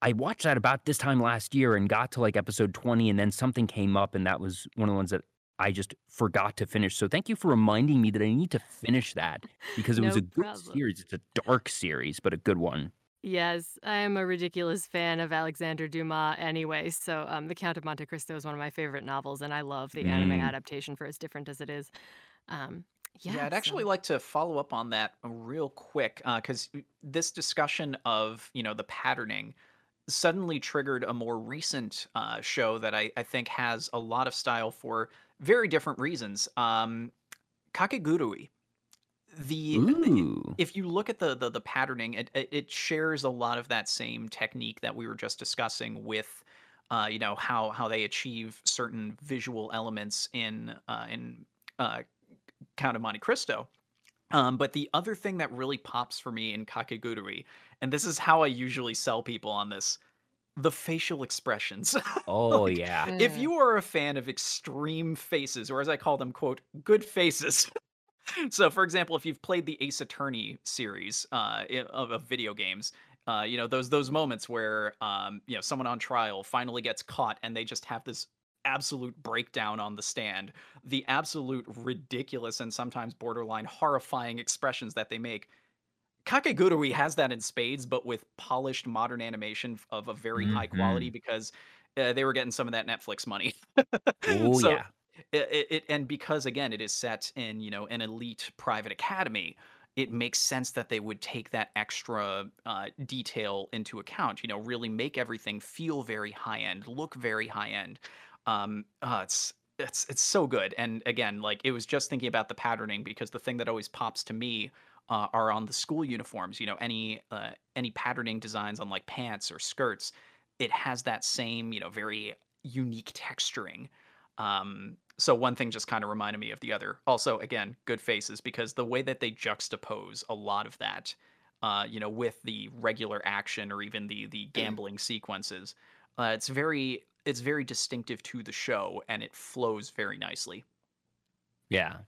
I watched that about this time last year and got to like episode 20, and then something came up, and that was one of the ones that I just forgot to finish. So thank you for reminding me that I need to finish that because it No was a good problem. series. It's a dark series, but a good one. Yes, I am a ridiculous fan of Alexander Dumas anyway. So, um, The Count of Monte Cristo is one of my favorite novels, and I love the anime Mm. adaptation for as different as it is. Um, yeah, Yeah, I'd actually so- like to follow up on that real quick because this discussion of you know the patterning suddenly triggered a more recent uh, show that I, I think has a lot of style for very different reasons. Um, Kakegurui. The Ooh. if you look at the the, the patterning, it, it it shares a lot of that same technique that we were just discussing with, uh, you know how how they achieve certain visual elements in uh, in uh, Count of Monte Cristo. Um, but the other thing that really pops for me in Kakegurui, and this is how I usually sell people on this, the facial expressions. Oh, Like, yeah. if Mm. you are a fan of extreme faces, or as I call them, quote, good faces. so, for example, if you've played the Ace Attorney series uh, of, of video games, uh, you know those those moments where um, you know someone on trial finally gets caught and they just have this absolute breakdown on the stand, the absolute ridiculous and sometimes borderline horrifying expressions that they make. Kakegurui has that in spades, but with polished modern animation of a very high quality because uh, they were getting some of that Netflix money. Oh, so yeah. It, it, and because again it is set in you know an elite private academy it makes sense that they would take that extra uh, detail into account you know really make everything feel very high end look very high end um uh, it's it's it's so good. And again like it was just thinking about the patterning because the thing that always pops to me uh, are on the school uniforms you know any uh, any patterning designs on like pants or skirts it has that same you know very unique texturing. Um, so one thing just kind of reminded me of the other. Also, again, good faces because the way that they juxtapose a lot of that, uh, you know, with the regular action or even the the gambling sequences, uh, it's very it's very distinctive to the show and it flows very nicely. Yeah.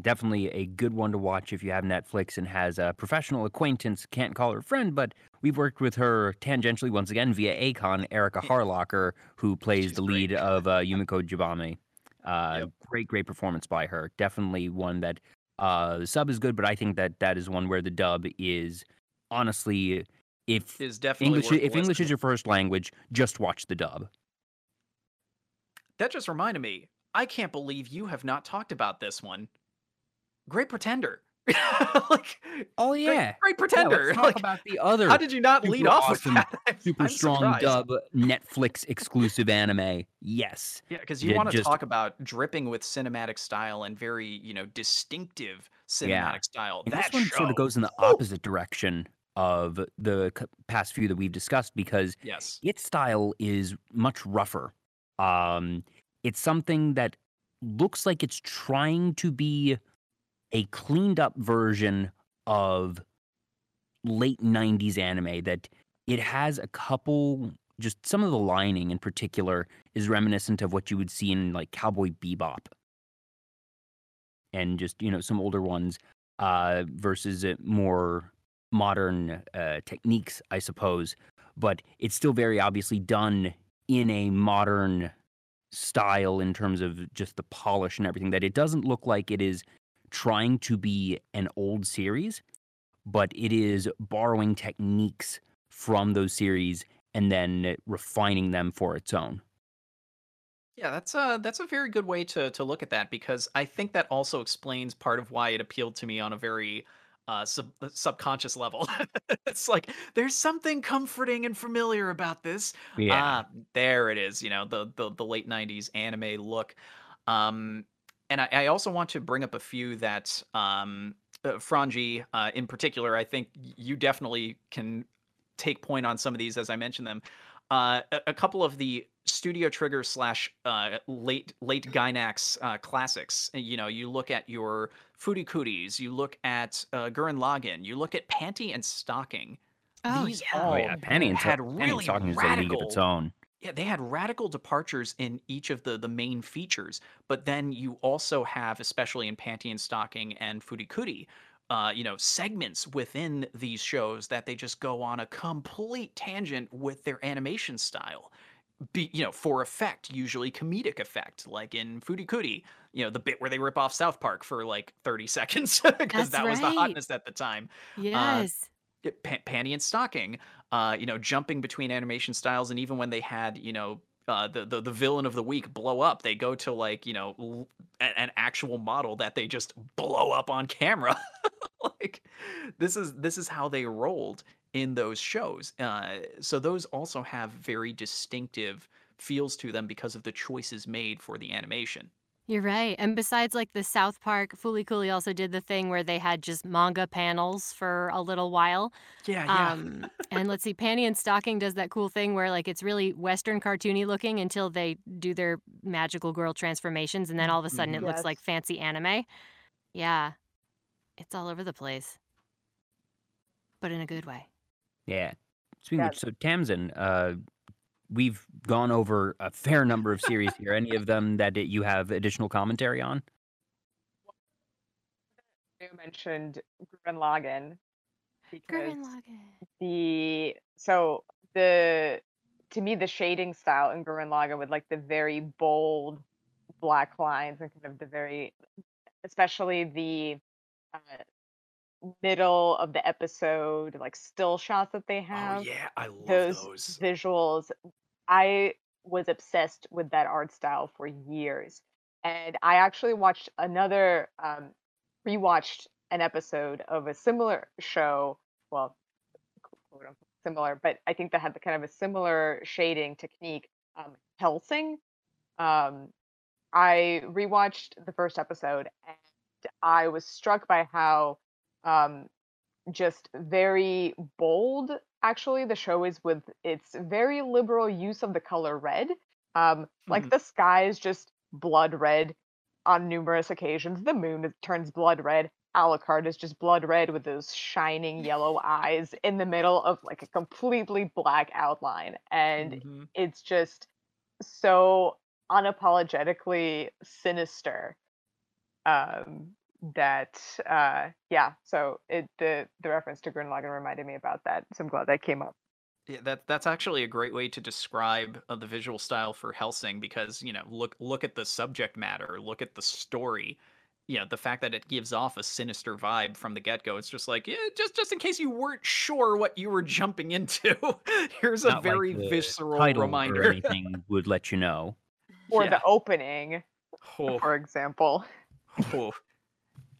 Definitely a good one to watch if you have Netflix and has a professional acquaintance. Can't call her friend, but we've worked with her tangentially once again via Akon, Erika. Harlacher, who plays She's the great. lead of uh, Yumeko Jabami. Uh, Yep. Great, great performance by her. Definitely one that uh, the sub is good, but I think that that is one where the dub is honestly, if Is definitely English if English is your first language, just watch the dub. That just reminded me. I can't believe you have not talked about this one. Great Pretender. like Oh yeah. great Yeah, Pretender. let's talk like about the other how did you not lead off awesome, with that? Super I'm strong surprised. dub Netflix exclusive anime. Yes. Yeah, because you want to just- talk about dripping with cinematic style and very, you know, distinctive cinematic Yeah. style. And that this one show, sort of goes in the opposite direction of the past few that we've discussed because Yes. its style is much rougher. Um, it's something that looks like it's trying to be a cleaned up version of late 90s anime that it has a couple just some of the lining in particular is reminiscent of what you would see in like cowboy bebop. And just you know some older ones uh versus more modern uh techniques i suppose. But it's still very obviously done in a modern style in terms of just the polish and everything that it doesn't look like it is trying to be an old series but it is borrowing techniques from those series and then refining them for its own Yeah, that's a that's a very good way to to look at that because I think that also explains part of why it appealed to me on a very uh, sub, uh, subconscious level. it's like there's something comforting and familiar about this. Yeah. Ah, there it is. You know the the, the late '90s anime look. Um, and I, I also want to bring up a few that um, uh, Franji uh, in particular. I think you definitely can take point on some of these as I mention them. Uh, a, a couple of the Studio Trigger slash uh, late late Gainax uh, classics. Uh, you know, you look at your Fooly Cooly, you look at uh, Gurren Lagann, you look at Panty and Stocking. Oh, These yeah. Oh all yeah, Penny and had Panty and really Stocking is a league of its radical own. Yeah, they had radical departures in each of the the main features, but then you also have, especially in Panty and Stocking and Furikuri, uh, you know, segments within these shows that they just go on a complete tangent with their animation style. Be you know, for effect, usually comedic effect, like in Furikuri, you know, the bit where they rip off South Park for like 30 seconds because that was the right. hotness at the time. Uh, Yes. it- pa- panty and stocking uh you know jumping between animation styles and even when they had you know uh the, the the villain of the week blow up they go to like you know l- an actual model that they just blow up on camera. Like this is this is how they rolled in those shows. Uh so those also have very distinctive feels to them because of the choices made for the animation You're right. And besides like the South Park, Fooly Cooly also did the thing where they had just manga panels for a little while. yeah yeah Um, and let's see, Panty and Stocking does that cool thing where like it's really Western cartoony looking until they do their magical girl transformations, and then all of a sudden it Mhm. looks like fancy anime. Yeah, it's all over the place, but in a good way. Yeah. Speaking of so Tamsin, uh, we've gone over a fair number of series here. Any of them that you have additional commentary on? You mentioned Gurren Lagann because Gurren Lagann. the so the to me the shading style in Gurren Lagann with like the very bold black lines and kind of the very especially the uh, middle of the episode like still shots that they oh have yeah i love those those. visuals. I was obsessed with that art style for years and i actually watched another um rewatched an episode of a similar show well quote unquote similar but i think that had the kind of a similar shading technique um Hellsing. Um i rewatched the first episode and i was struck by how um just very bold actually the show is with its very liberal use of the color red um like Mhm. the sky is just blood red on numerous occasions the moon turns blood red alucard is just blood red with those shining yellow eyes in the middle of like a completely black outline and Mhm. it's just so unapologetically sinister um that uh yeah so it the the reference to Gurren Lagann reminded me about that so i'm glad that came up Yeah, that that's actually a great way to describe uh, the visual style for Hellsing because you know look look at the subject matter, look at the story. You know the fact that it gives off a sinister vibe from the get go. It's just like yeah, just just in case you weren't sure what you were jumping into. Here's a Not like very the visceral title or reminder. anything would let you know. or Yeah. the opening Oh, for example oh.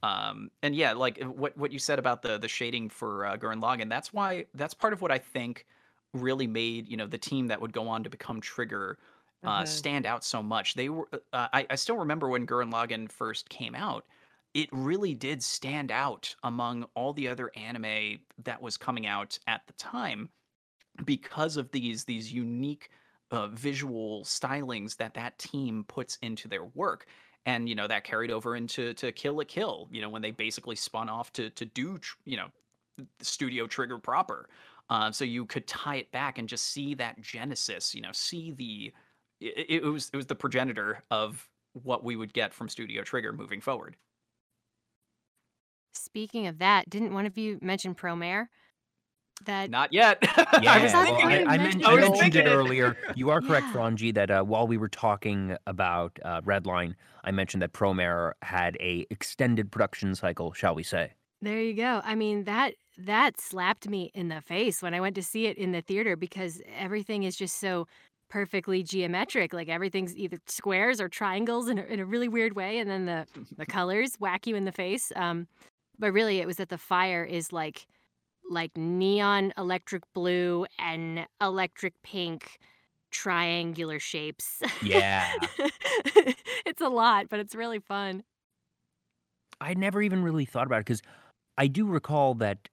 Um, and yeah, like uh, what what you said about the the shading for uh, Gurren Lagann, that's why that's part of what I think really made you know the team that would go on to become Trigger uh, Mhm. stand out so much. They were uh, I, I still remember when Gurren Lagann first came out. It really did stand out among all the other anime that was coming out at the time because of these these unique uh, visual stylings that that team puts into their work and you know that carried over into to Kill la Kill you know when they basically spun off to to do you know studio trigger proper uh, so you could tie it back and just see that genesis you know see the it, it was it was the progenitor of what we would get from studio trigger moving forward Speaking of that, didn't one of you mention Promare? That not yet Yeah, i was thought thinking you I, I, mentioned I I mentioned thinking it it. earlier. You are correct, Yeah. Franji, that uh, while we were talking about uh, Redline, I mentioned that Promare had a extended production cycle, shall we say? There you go. I mean that that slapped me in the face when I went to see it in the theater because everything is just so perfectly geometric. Like everything's either squares or triangles in a, in a really weird way, and then the the colors whack you in the face. Um, but really, it was that the fire is like like neon electric blue and electric pink triangular shapes. Yeah. it's a lot, but it's really fun. I never even really thought about it because I do recall that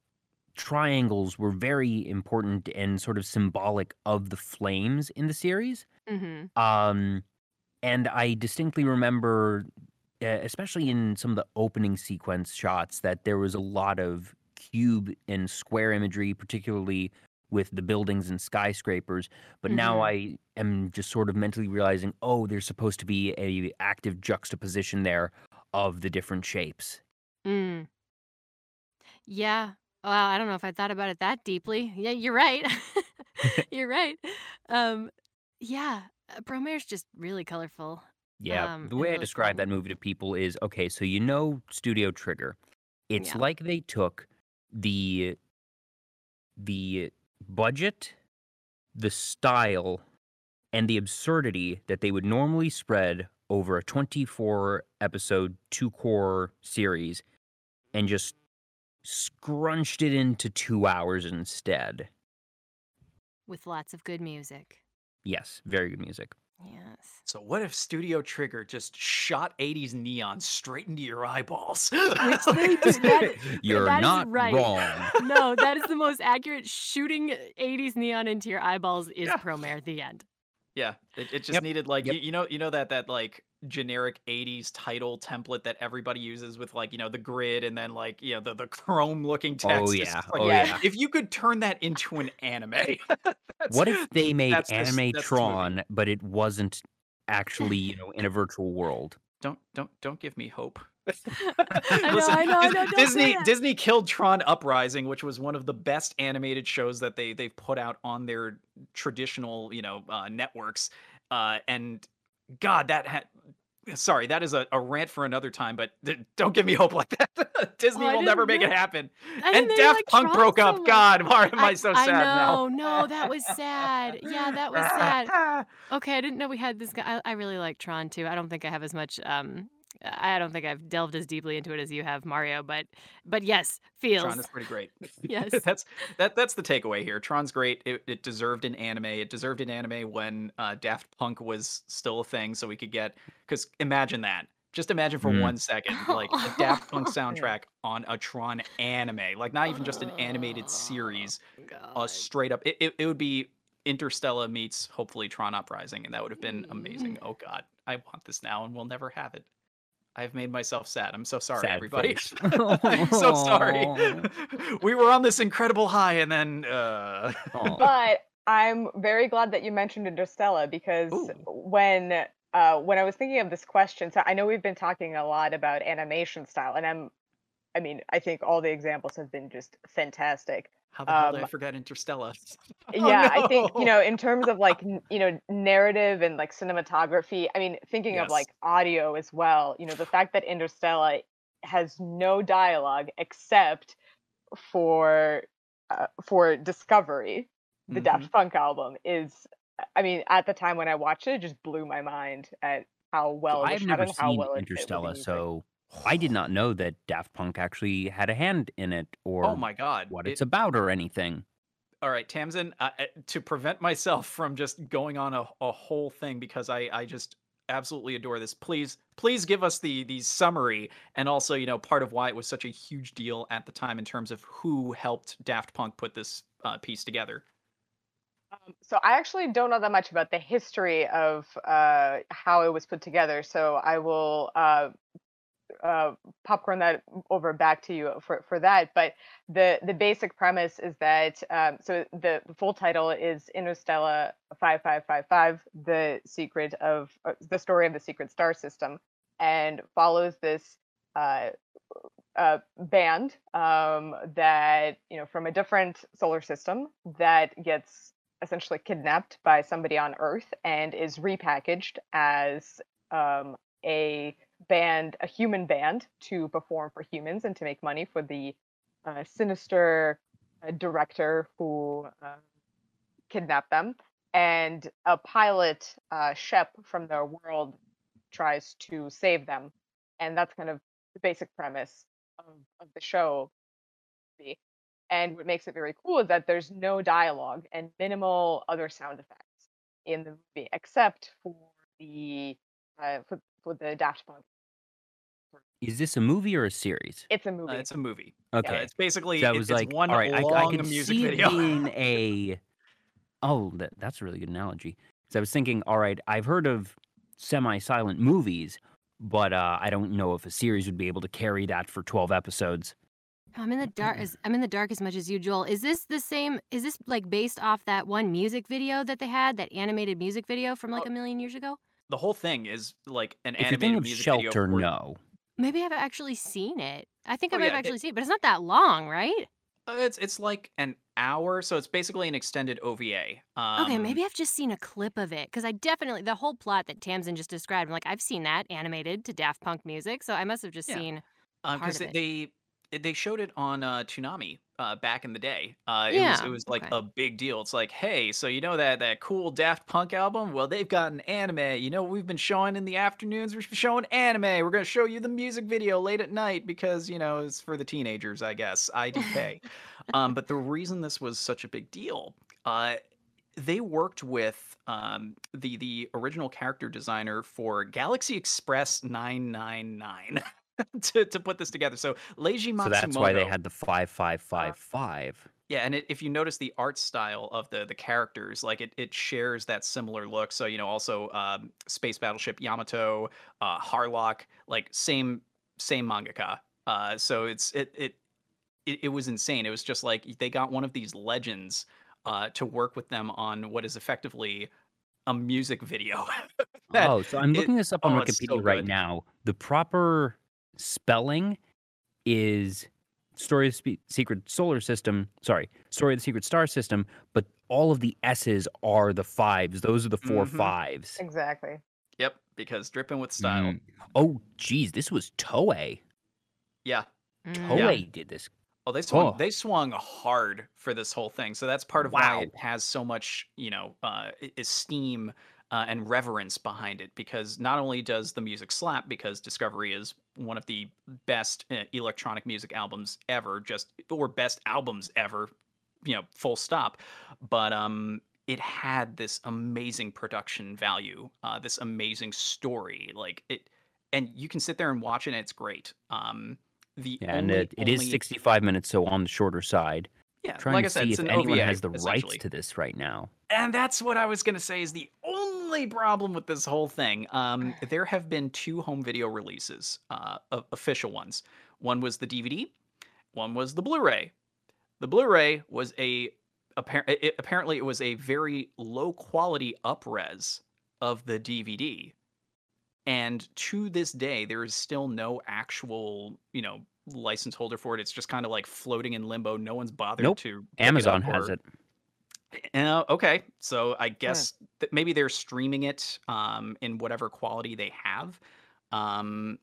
triangles were very important and sort of symbolic of the flames in the series. hmm Um, and I distinctly remember, especially in some of the opening sequence shots, that there was a lot of cube and square imagery, particularly with the buildings and skyscrapers. But now Mhm. I am just sort of mentally realizing, oh, there's supposed to be a active juxtaposition there of the different shapes. Mm. Yeah. Well, I don't know if I thought about it that deeply. Yeah, you're right. You're right. Um, yeah, uh, Promare's just really colorful. Yeah, Um, the way I describe that movie to people is okay, so you know Studio Trigger. It's Yeah. like they took the the budget, the style, and the absurdity that they would normally spread over a 24 episode two core series and just scrunched it into 2 hours instead. with lots of good music. Yes, very good music. Yes. So what if Studio Trigger just shot 80s neon straight into your eyeballs? Which they do. That- You're that is not right. wrong. no, that is the most accurate shooting 80s neon into your eyeballs is Yeah. Promare the end. Yeah, it, it just Yep, needed like yep. you, you know you know that that like generic 80s title template that everybody uses with like you know the grid and then like you know the, the chrome looking text. Oh yeah. like, Oh Yeah. yeah. If you could turn that into an anime. What if they made that's Anime this. Tron, but it wasn't actually, you know, in a virtual world? Don't don't don't give me hope. I know, I know, I know, don't Disney. Disney killed Tron Uprising, which was one of the best animated shows that they they've put out on their traditional you know uh, networks. Uh, and God, that had. Sorry, that is a, a rant for another time, but th- don't give me hope like that. Disney Oh, will never make it happen. I And Daft liked Punk broke so up. much. God, why am I, so I sad now? no, that was sad. Yeah, that was sad. Okay, I didn't know we had this guy. I, I really like Tron too. I don't think I have as much. Um, I don't think I've delved as deeply into it as you have, Mario. But, but yes, feels. Tron is pretty great. Yes. that's that. That's the takeaway here. Tron's great. It, it deserved an anime. It deserved an anime when uh, Daft Punk was still a thing, so we could get. Because imagine that. Just imagine for Mm. one second, like a Daft Punk soundtrack on a Tron anime, like not even just an animated series, a God. straight up. It, it, it would be Interstellar meets hopefully Tron Uprising, and that would have been amazing. Oh God, I want this now, and we'll never have it. I've made myself sad. I'm so sorry, Sad everybody. I'm so sorry. We were on this incredible high, and then uh, but I'm very glad that you mentioned Interstellar because Ooh. when uh, when I was thinking of this question, so I know we've been talking a lot about animation style, and I'm, I mean, I think all the examples have been just fantastic. how the hell did I Um, forget Interstellar? Oh, yeah, I think you know, in terms of like n- you know narrative and like cinematography. I mean, thinking of like audio as well. You know, the fact that Interstellar has no dialogue except for uh, for Discovery, the Mhm. Daft Punk album, is. I mean, at the time when I watched it, it just blew my mind at how well was I've never seen well Interstellar, so I did not know that Daft Punk actually had a hand in it or Oh my God! what It- it's about or anything. All right, Tamsin, uh, uh, to prevent myself from just going on a, a whole thing because I, I just absolutely adore this. Please, please give us the the summary and also, you know, part of why it was such a huge deal at the time in terms of who helped Daft Punk put this uh, piece together. Um, so I actually don't know that much about the history of uh, how it was put together. So I will uh, uh, popcorn that over back to you for, for that. But the the basic premise is that um, so the, the full title is Interstellar 5555: The Secret of uh, the Story of the Secret Star System, and follows this. Uh, uh, band um, that you know from a different solar system that gets essentially kidnapped by somebody on Earth and is repackaged as um, a band, a human band, to perform for humans and to make money for the uh, sinister uh, director who uh, kidnapped them. and a pilot, uh, Shep from their world, tries to save them, and that's kind of the basic premise of, of the show. And what makes it very cool is that there's no dialogue and minimal other sound effects in the movie, except for the uh, for, for the Daft Punk. Is this a movie or a series? It's a Uh, movie. it's a movie. Okay. Yeah, it's basically So it- was it's like, one all right, I, long I could music see video. it being a. Oh, that, that's a really good analogy. Because I was thinking, all right, I've heard of semi-silent movies, but uh, I don't know if a series would be able to carry that for twelve episodes. I'm in the dark. As, I'm in the dark as much as you, Joel. Is this the same? Is this like based off that one music video that they had, that animated music video from like Oh. a million years ago? the whole thing is like an If you're animated of music Shelter, video. for- no. Maybe I've actually seen it. I think I Oh, might yeah, have it- actually seen it, but it's not that long, right? Uh, It's it's like an hour, so it's basically an extended OVA. Um, okay, maybe I've just seen a clip of it because I definitely the whole plot that Tamsin just described. I'm like, I've seen that animated to Daft Punk music, so I must have just Yeah. seen. because of Um, they they showed it on uh, Toonami uh, back in the day. Uh, it was Yeah, it was like okay. a big deal. It's like, hey, so you know that that cool Daft Punk album? Well, they've got an anime. You know what we've been showing in the afternoons? We're showing anime. We're gonna show you the music video late at night because you know it's for the teenagers, I guess. IDK. um, but the reason this was such a big deal, uh, they worked with um, the the original character designer for Galaxy Express 999 to, to put this together. So Leiji Matsumoto. So that's why they had the five five five five. Yeah, and it, if you notice the art style of the the characters, like it it shares that similar look. So you know, also um, Space Battleship Yamato, uh, Harlock, like same same mangaka. Uh, so it's it, it it it was insane. It was just like they got one of these legends uh, to work with them on what is effectively a music video. Oh, so I'm it- looking this up on oh, Wikipedia so right now. The proper spelling is Story of the Spe- Secret Solar System. Sorry, Story of the Secret Star System. But all of the S's are the fives. Those are the 4 Mhm. fives. Exactly. Yep, because dripping with style. Mm. Oh, geez, this was Toei. Yeah. Mm. Toei did this. Oh, they swung. Oh. They swung hard for this whole thing. So that's part of Wow. why it has so much, you know, uh, esteem uh, and reverence behind it. Because not only does the music slap, because Discovery is one of the best uh, electronic music albums ever, just or best albums ever, you know, full stop. But um, it had this amazing production value, uh, this amazing story. Like it, and you can sit there and watch it. and It's great. Um, the Yeah, and only- it, it is only- 65 minutes, so on the shorter side. yeah, Trying like to I said, see if an anyone OVA, has the rights to this right now. And that's what I was gonna say is the only problem with this whole thing. Um, there have been two home video releases, uh, official ones. One was the DVD, one was the Blu-ray. The Blu-ray was a appar- it, apparently it was a very low quality upres of the DVD. And to this day, there is still no actual, you know, license holder for it. It's just kind of like floating in limbo. No one's bothered Nope. to. look it Amazon has or- it. Uh, okay, so I guess that maybe they're streaming it um, in whatever quality they have, um,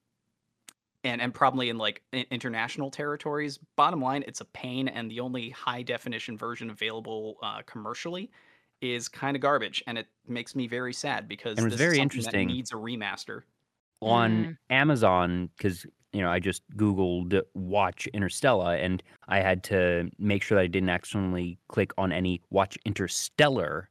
and and probably in like i- international territories. Bottom line, it's a pain, and the only high definition version available uh, commercially is kind of garbage, and it makes me very sad because And it was this is very something that interesting. needs a remaster. on Amazon because you know I just googled watch Interstellar and I had to make sure that I didn't accidentally click on any watch Interstellar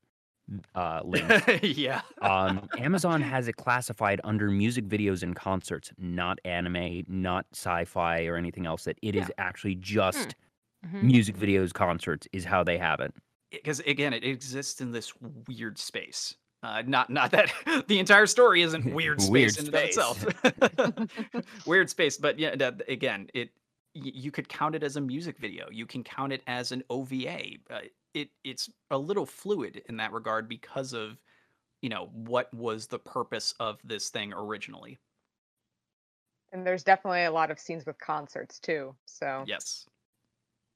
uh, link. yeah, um, Amazon has it classified under music videos and concerts, not anime, not sci-fi or anything else. That it is actually just Mhm. music videos, concerts is how they have it. because again, it exists in this weird space. Uh, not not that the entire story isn't weird space Weird in and of itself. weird space, but yeah, that, again, it y- you could count it as a music video. You can count it as an OVA. Uh, it it's a little fluid in that regard because of you know what was the purpose of this thing originally. And there's definitely a lot of scenes with concerts too. So Yes.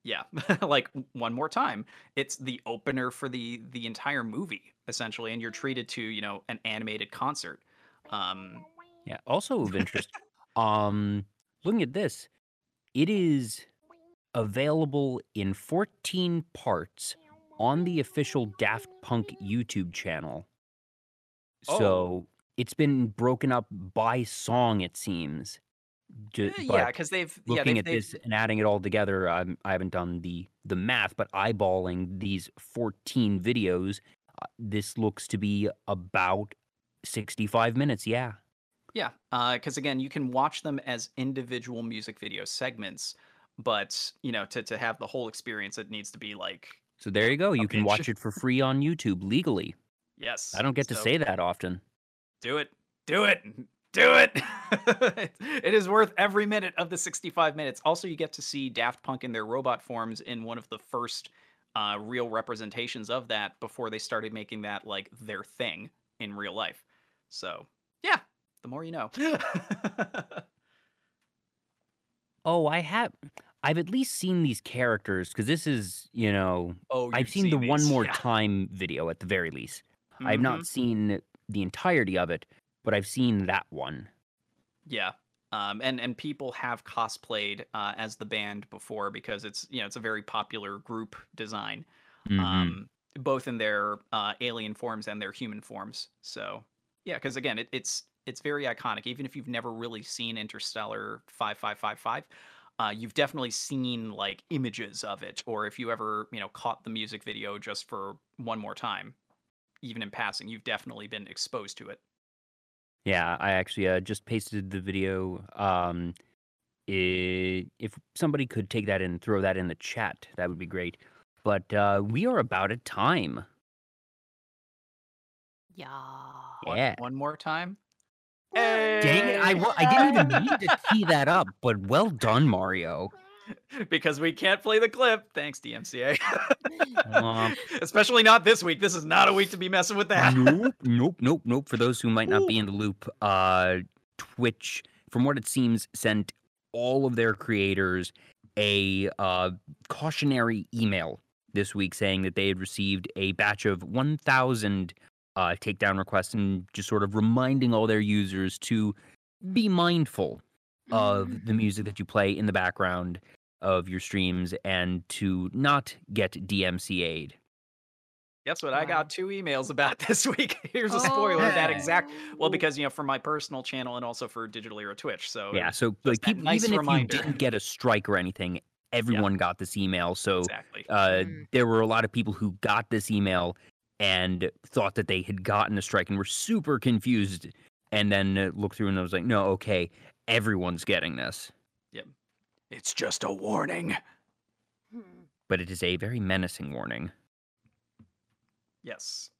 Yeah, like one more time, it's the opener for the the entire movie essentially, and you're treated to you know an animated concert. Um, Yeah. Also of interest, um, looking at this, it is available in 14 parts on the official Daft Punk YouTube channel. Oh. So it's been broken up by song, it seems. Ju- Eh, yeah, because they've yeah looking they've, at they've, this and adding it all together, I'm, I haven't done the the math, but eyeballing these 14 videos, uh, this looks to be about 65 minutes. Yeah. Yeah, because again, you can watch them as individual music video segments, but you know, to to have the whole experience, it needs to be like So there you go. You can watch it for free on YouTube legally. yes. I don't get to say that often. do it, do it, do it. it is worth every minute of the 65 minutes. Also, you get to see Daft Punk in their robot forms in one of the first uh, real representations of that before they started making that like their thing in real life. So yeah, the more you know. Oh, I have. I've at least seen these characters because this is, you know, oh, I've you've seen the one more yeah. time video at the very least. I've Mhm. not seen the entirety of it, but I've seen that one. Yeah. Um, and and people have cosplayed uh, as the band before because it's you know it's a very popular group design, Mhm. um, both in their uh, alien forms and their human forms. So yeah, because again, it, it's it's very iconic. Even if you've never really seen Interstella five five five five, uh, you've definitely seen like images of it, or if you ever you know caught the music video just for one more time, even in passing, you've definitely been exposed to it. Yeah, I actually uh, just pasted the video. Um, i if somebody could take that and throw that in the chat, that would be great. But uh, we are about at time. Yeah. One- Yeah. one more time. Dang it! I, I didn't even need to tee that up, but well done, Mario. because we can't play the clip. Thanks, DMCA. Especially not this week. This is not a week to be messing with that. nope, nope, nope, nope. For those who might not be in the loop, uh, Twitch, from what it seems, sent all of their creators a uh, cautionary email this week saying that they had received a batch of 1,000 uh, takedown requests and just sort of reminding all their users to be mindful of the music that you play in the background of your streams and to not get DMCA'd. Guess what? I got two emails about this week. Here's a spoiler of that exact. Well, Oh. because you know, for my personal channel and also for Digital Era Twitch. So Yeah, so like people, nice even reminder. if you didn't get a strike or anything, everyone got this email. So exactly. uh, Mm. there were a lot of people who got this email and thought that they had gotten a strike and were super confused. And then uh, looked through and I was like, no, okay, everyone's getting this, Yep. It's just a warning. Hmm. but it is a very menacing warning. Yes.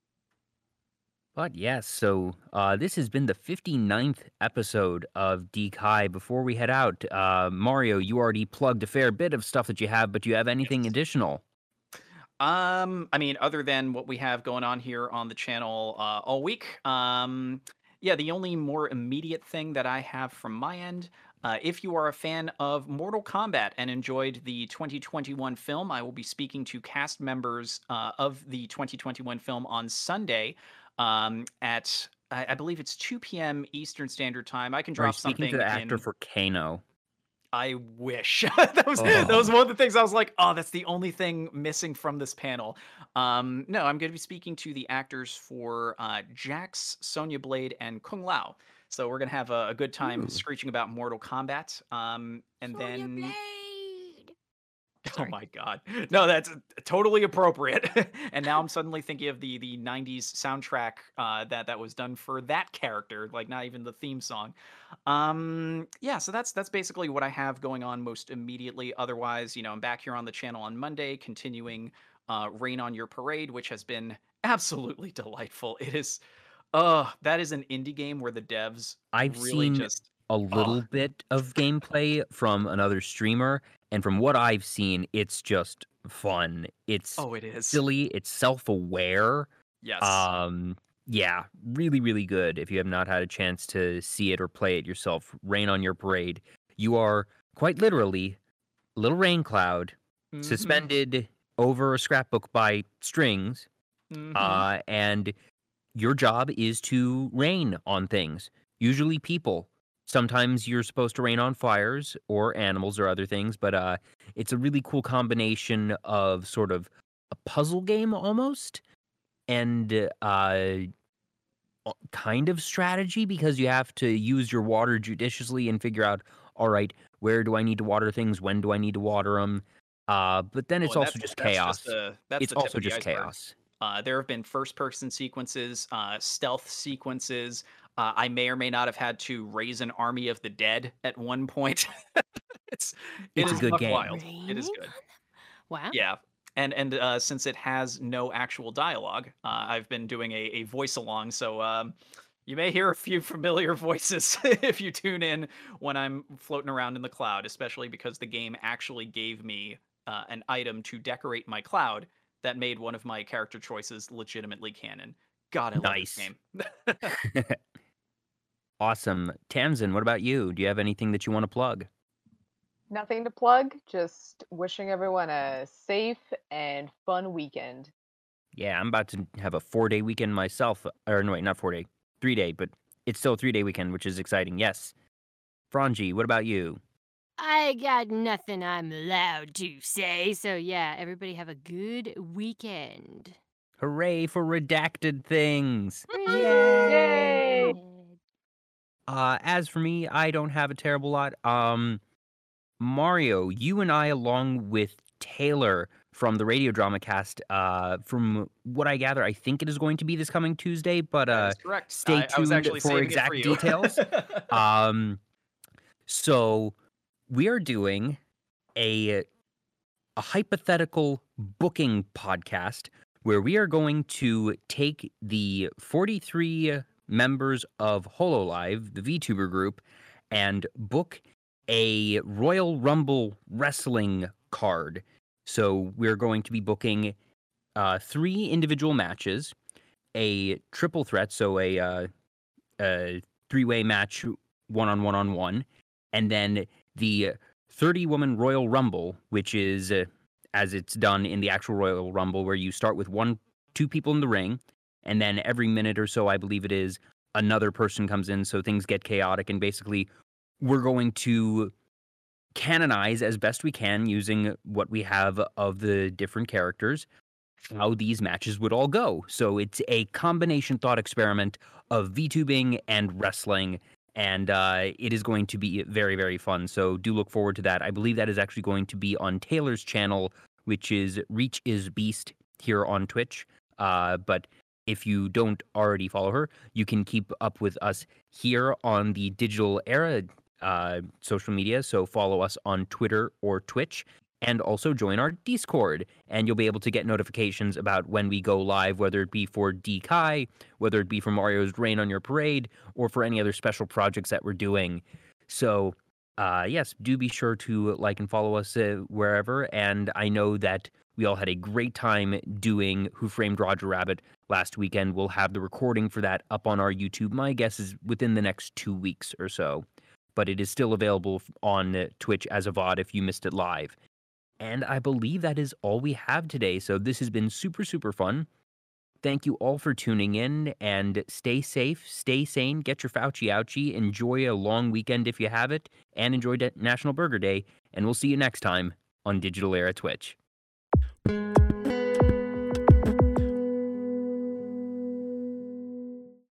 But yes, so uh, this has been the 59th episode of DKai. Before we head out, uh, Mario, you already plugged a fair bit of stuff that you have, but do you have anything Yes. additional? Um, I mean, other than what we have going on here on the channel uh, all week, um, yeah, the only more immediate thing that I have from my end, uh, if you are a fan of Mortal Kombat and enjoyed the 2021 film, I will be speaking to cast members uh, of the 2021 film on Sunday um, at I, I believe it's 2 p.m. Eastern Standard Time. I can Are you speaking something to the actor in- for Kano? I wish that was that was Oh. one of the things I was like, oh, that's the only thing missing from this panel. Um, no, I'm going to be speaking to the actors for uh, Jax, Sonya Blade, and Kung Lao. So we're gonna have a, a good time Ooh. screeching about Mortal Kombat. Um, and Sonya then, Blade. oh my god, no, that's uh, totally appropriate. and now I'm suddenly thinking of the the '90s soundtrack uh, that that was done for that character, like not even the theme song. Um, yeah, so that's that's basically what I have going on most immediately. Otherwise, you know, I'm back here on the channel on Monday, continuing uh, Rain on Your Parade, which has been absolutely delightful. It is, uh, that is an indie game where the devs I've really seen just a little bit of gameplay from another streamer, and from what I've seen, it's just fun. It's oh, it is silly. It's self-aware. yes, Um, yeah, really, really good. If you have not had a chance to see it or play it yourself, Rain on Your Parade. You are quite literally a little rain cloud Mhm, suspended over a scrapbook by strings, mhm. uh, and your job is to rain on things, usually people. Sometimes you're supposed to rain on fires or animals or other things, but uh, it's a really cool combination of sort of a puzzle game almost, and uh, kind of strategy because you have to use your water judiciously and figure out, all right, where do I need to water things? When do I need to water them? Uh, but then it's Oh, also just chaos. the- that's it's also just iceberg. chaos. Uh, there have been first-person sequences, uh, stealth sequences. Uh, I may or may not have had to raise an army of the dead at one point. it's it It's a good game. wild. It is good. Wow. Yeah, and and uh, since it has no actual dialogue, uh, I've been doing a, a voice along, so um, you may hear a few familiar voices if you tune in when I'm floating around in the cloud, especially because the game actually gave me uh, an item to decorate my cloud that made one of my character choices legitimately canon. God, I love Nice. this game. Awesome. Tamsin, what about you? Do you have anything that you want to plug? Nothing to plug. Just wishing everyone a safe and fun weekend. Yeah, I'm about to have a four day weekend myself. Or no, wait, not four day, three day, but it's still a three day weekend, which is exciting. Yes. Franji, what about you? I got nothing I'm allowed to say. So, yeah, everybody have a good weekend. Hooray for redacted things. Yay! Uh, as for me, I don't have a terrible lot. Um, Mario, you and I, along with Taylor from the Radio Drama Cast, uh, from what I gather, I think it is going to be this coming Tuesday, but uh, correct. stay I, I was tuned actually for exact you. details. um, so we are doing a a hypothetical booking podcast where we are going to take the 43 members of HoloLive, the VTuber group, and book a Royal Rumble wrestling card. So we're going to be booking uh, three individual matches, a triple threat, so a, uh, a three-way match, one on one on one, and then the 30 woman Royal Rumble, which is uh, as it's done in the actual Royal Rumble, where you start with one, two people in the ring, and then every minute or so, I believe it is, another person comes in, so things get chaotic, and basically, we're going to canonize as best we can using what we have of the different characters how these matches would all go. So it's a combination thought experiment of VTubing and wrestling, and uh, it is going to be very, very fun. So do look forward to that. I believe that is actually going to be on Taylor's channel, which is Reach is Beast here on Twitch. Uh, but if you don't already follow her, you can keep up with us here on the Digital Era uh, social media. So follow us on Twitter or Twitch and also join our Discord. And you'll be able to get notifications about when we go live, whether it be for DKai, whether it be for Mario's Rain on Your Parade, or for any other special projects that we're doing. So, uh, yes, do be sure to like and follow us uh, wherever. And I know that we all had a great time doing Who Framed Roger Rabbit last weekend. We'll have the recording for that up on our YouTube. My guess is within the next two weeks or so. But it is still available on uh, Twitch as a VOD if you missed it live. And I believe that is all we have today. So this has been super, super fun. Thank you all for tuning in and stay safe, stay sane, get your Fauci ouchie, enjoy a long weekend if you have it, and enjoy De- National Burger Day. And we'll see you next time on Digital Era Twitch.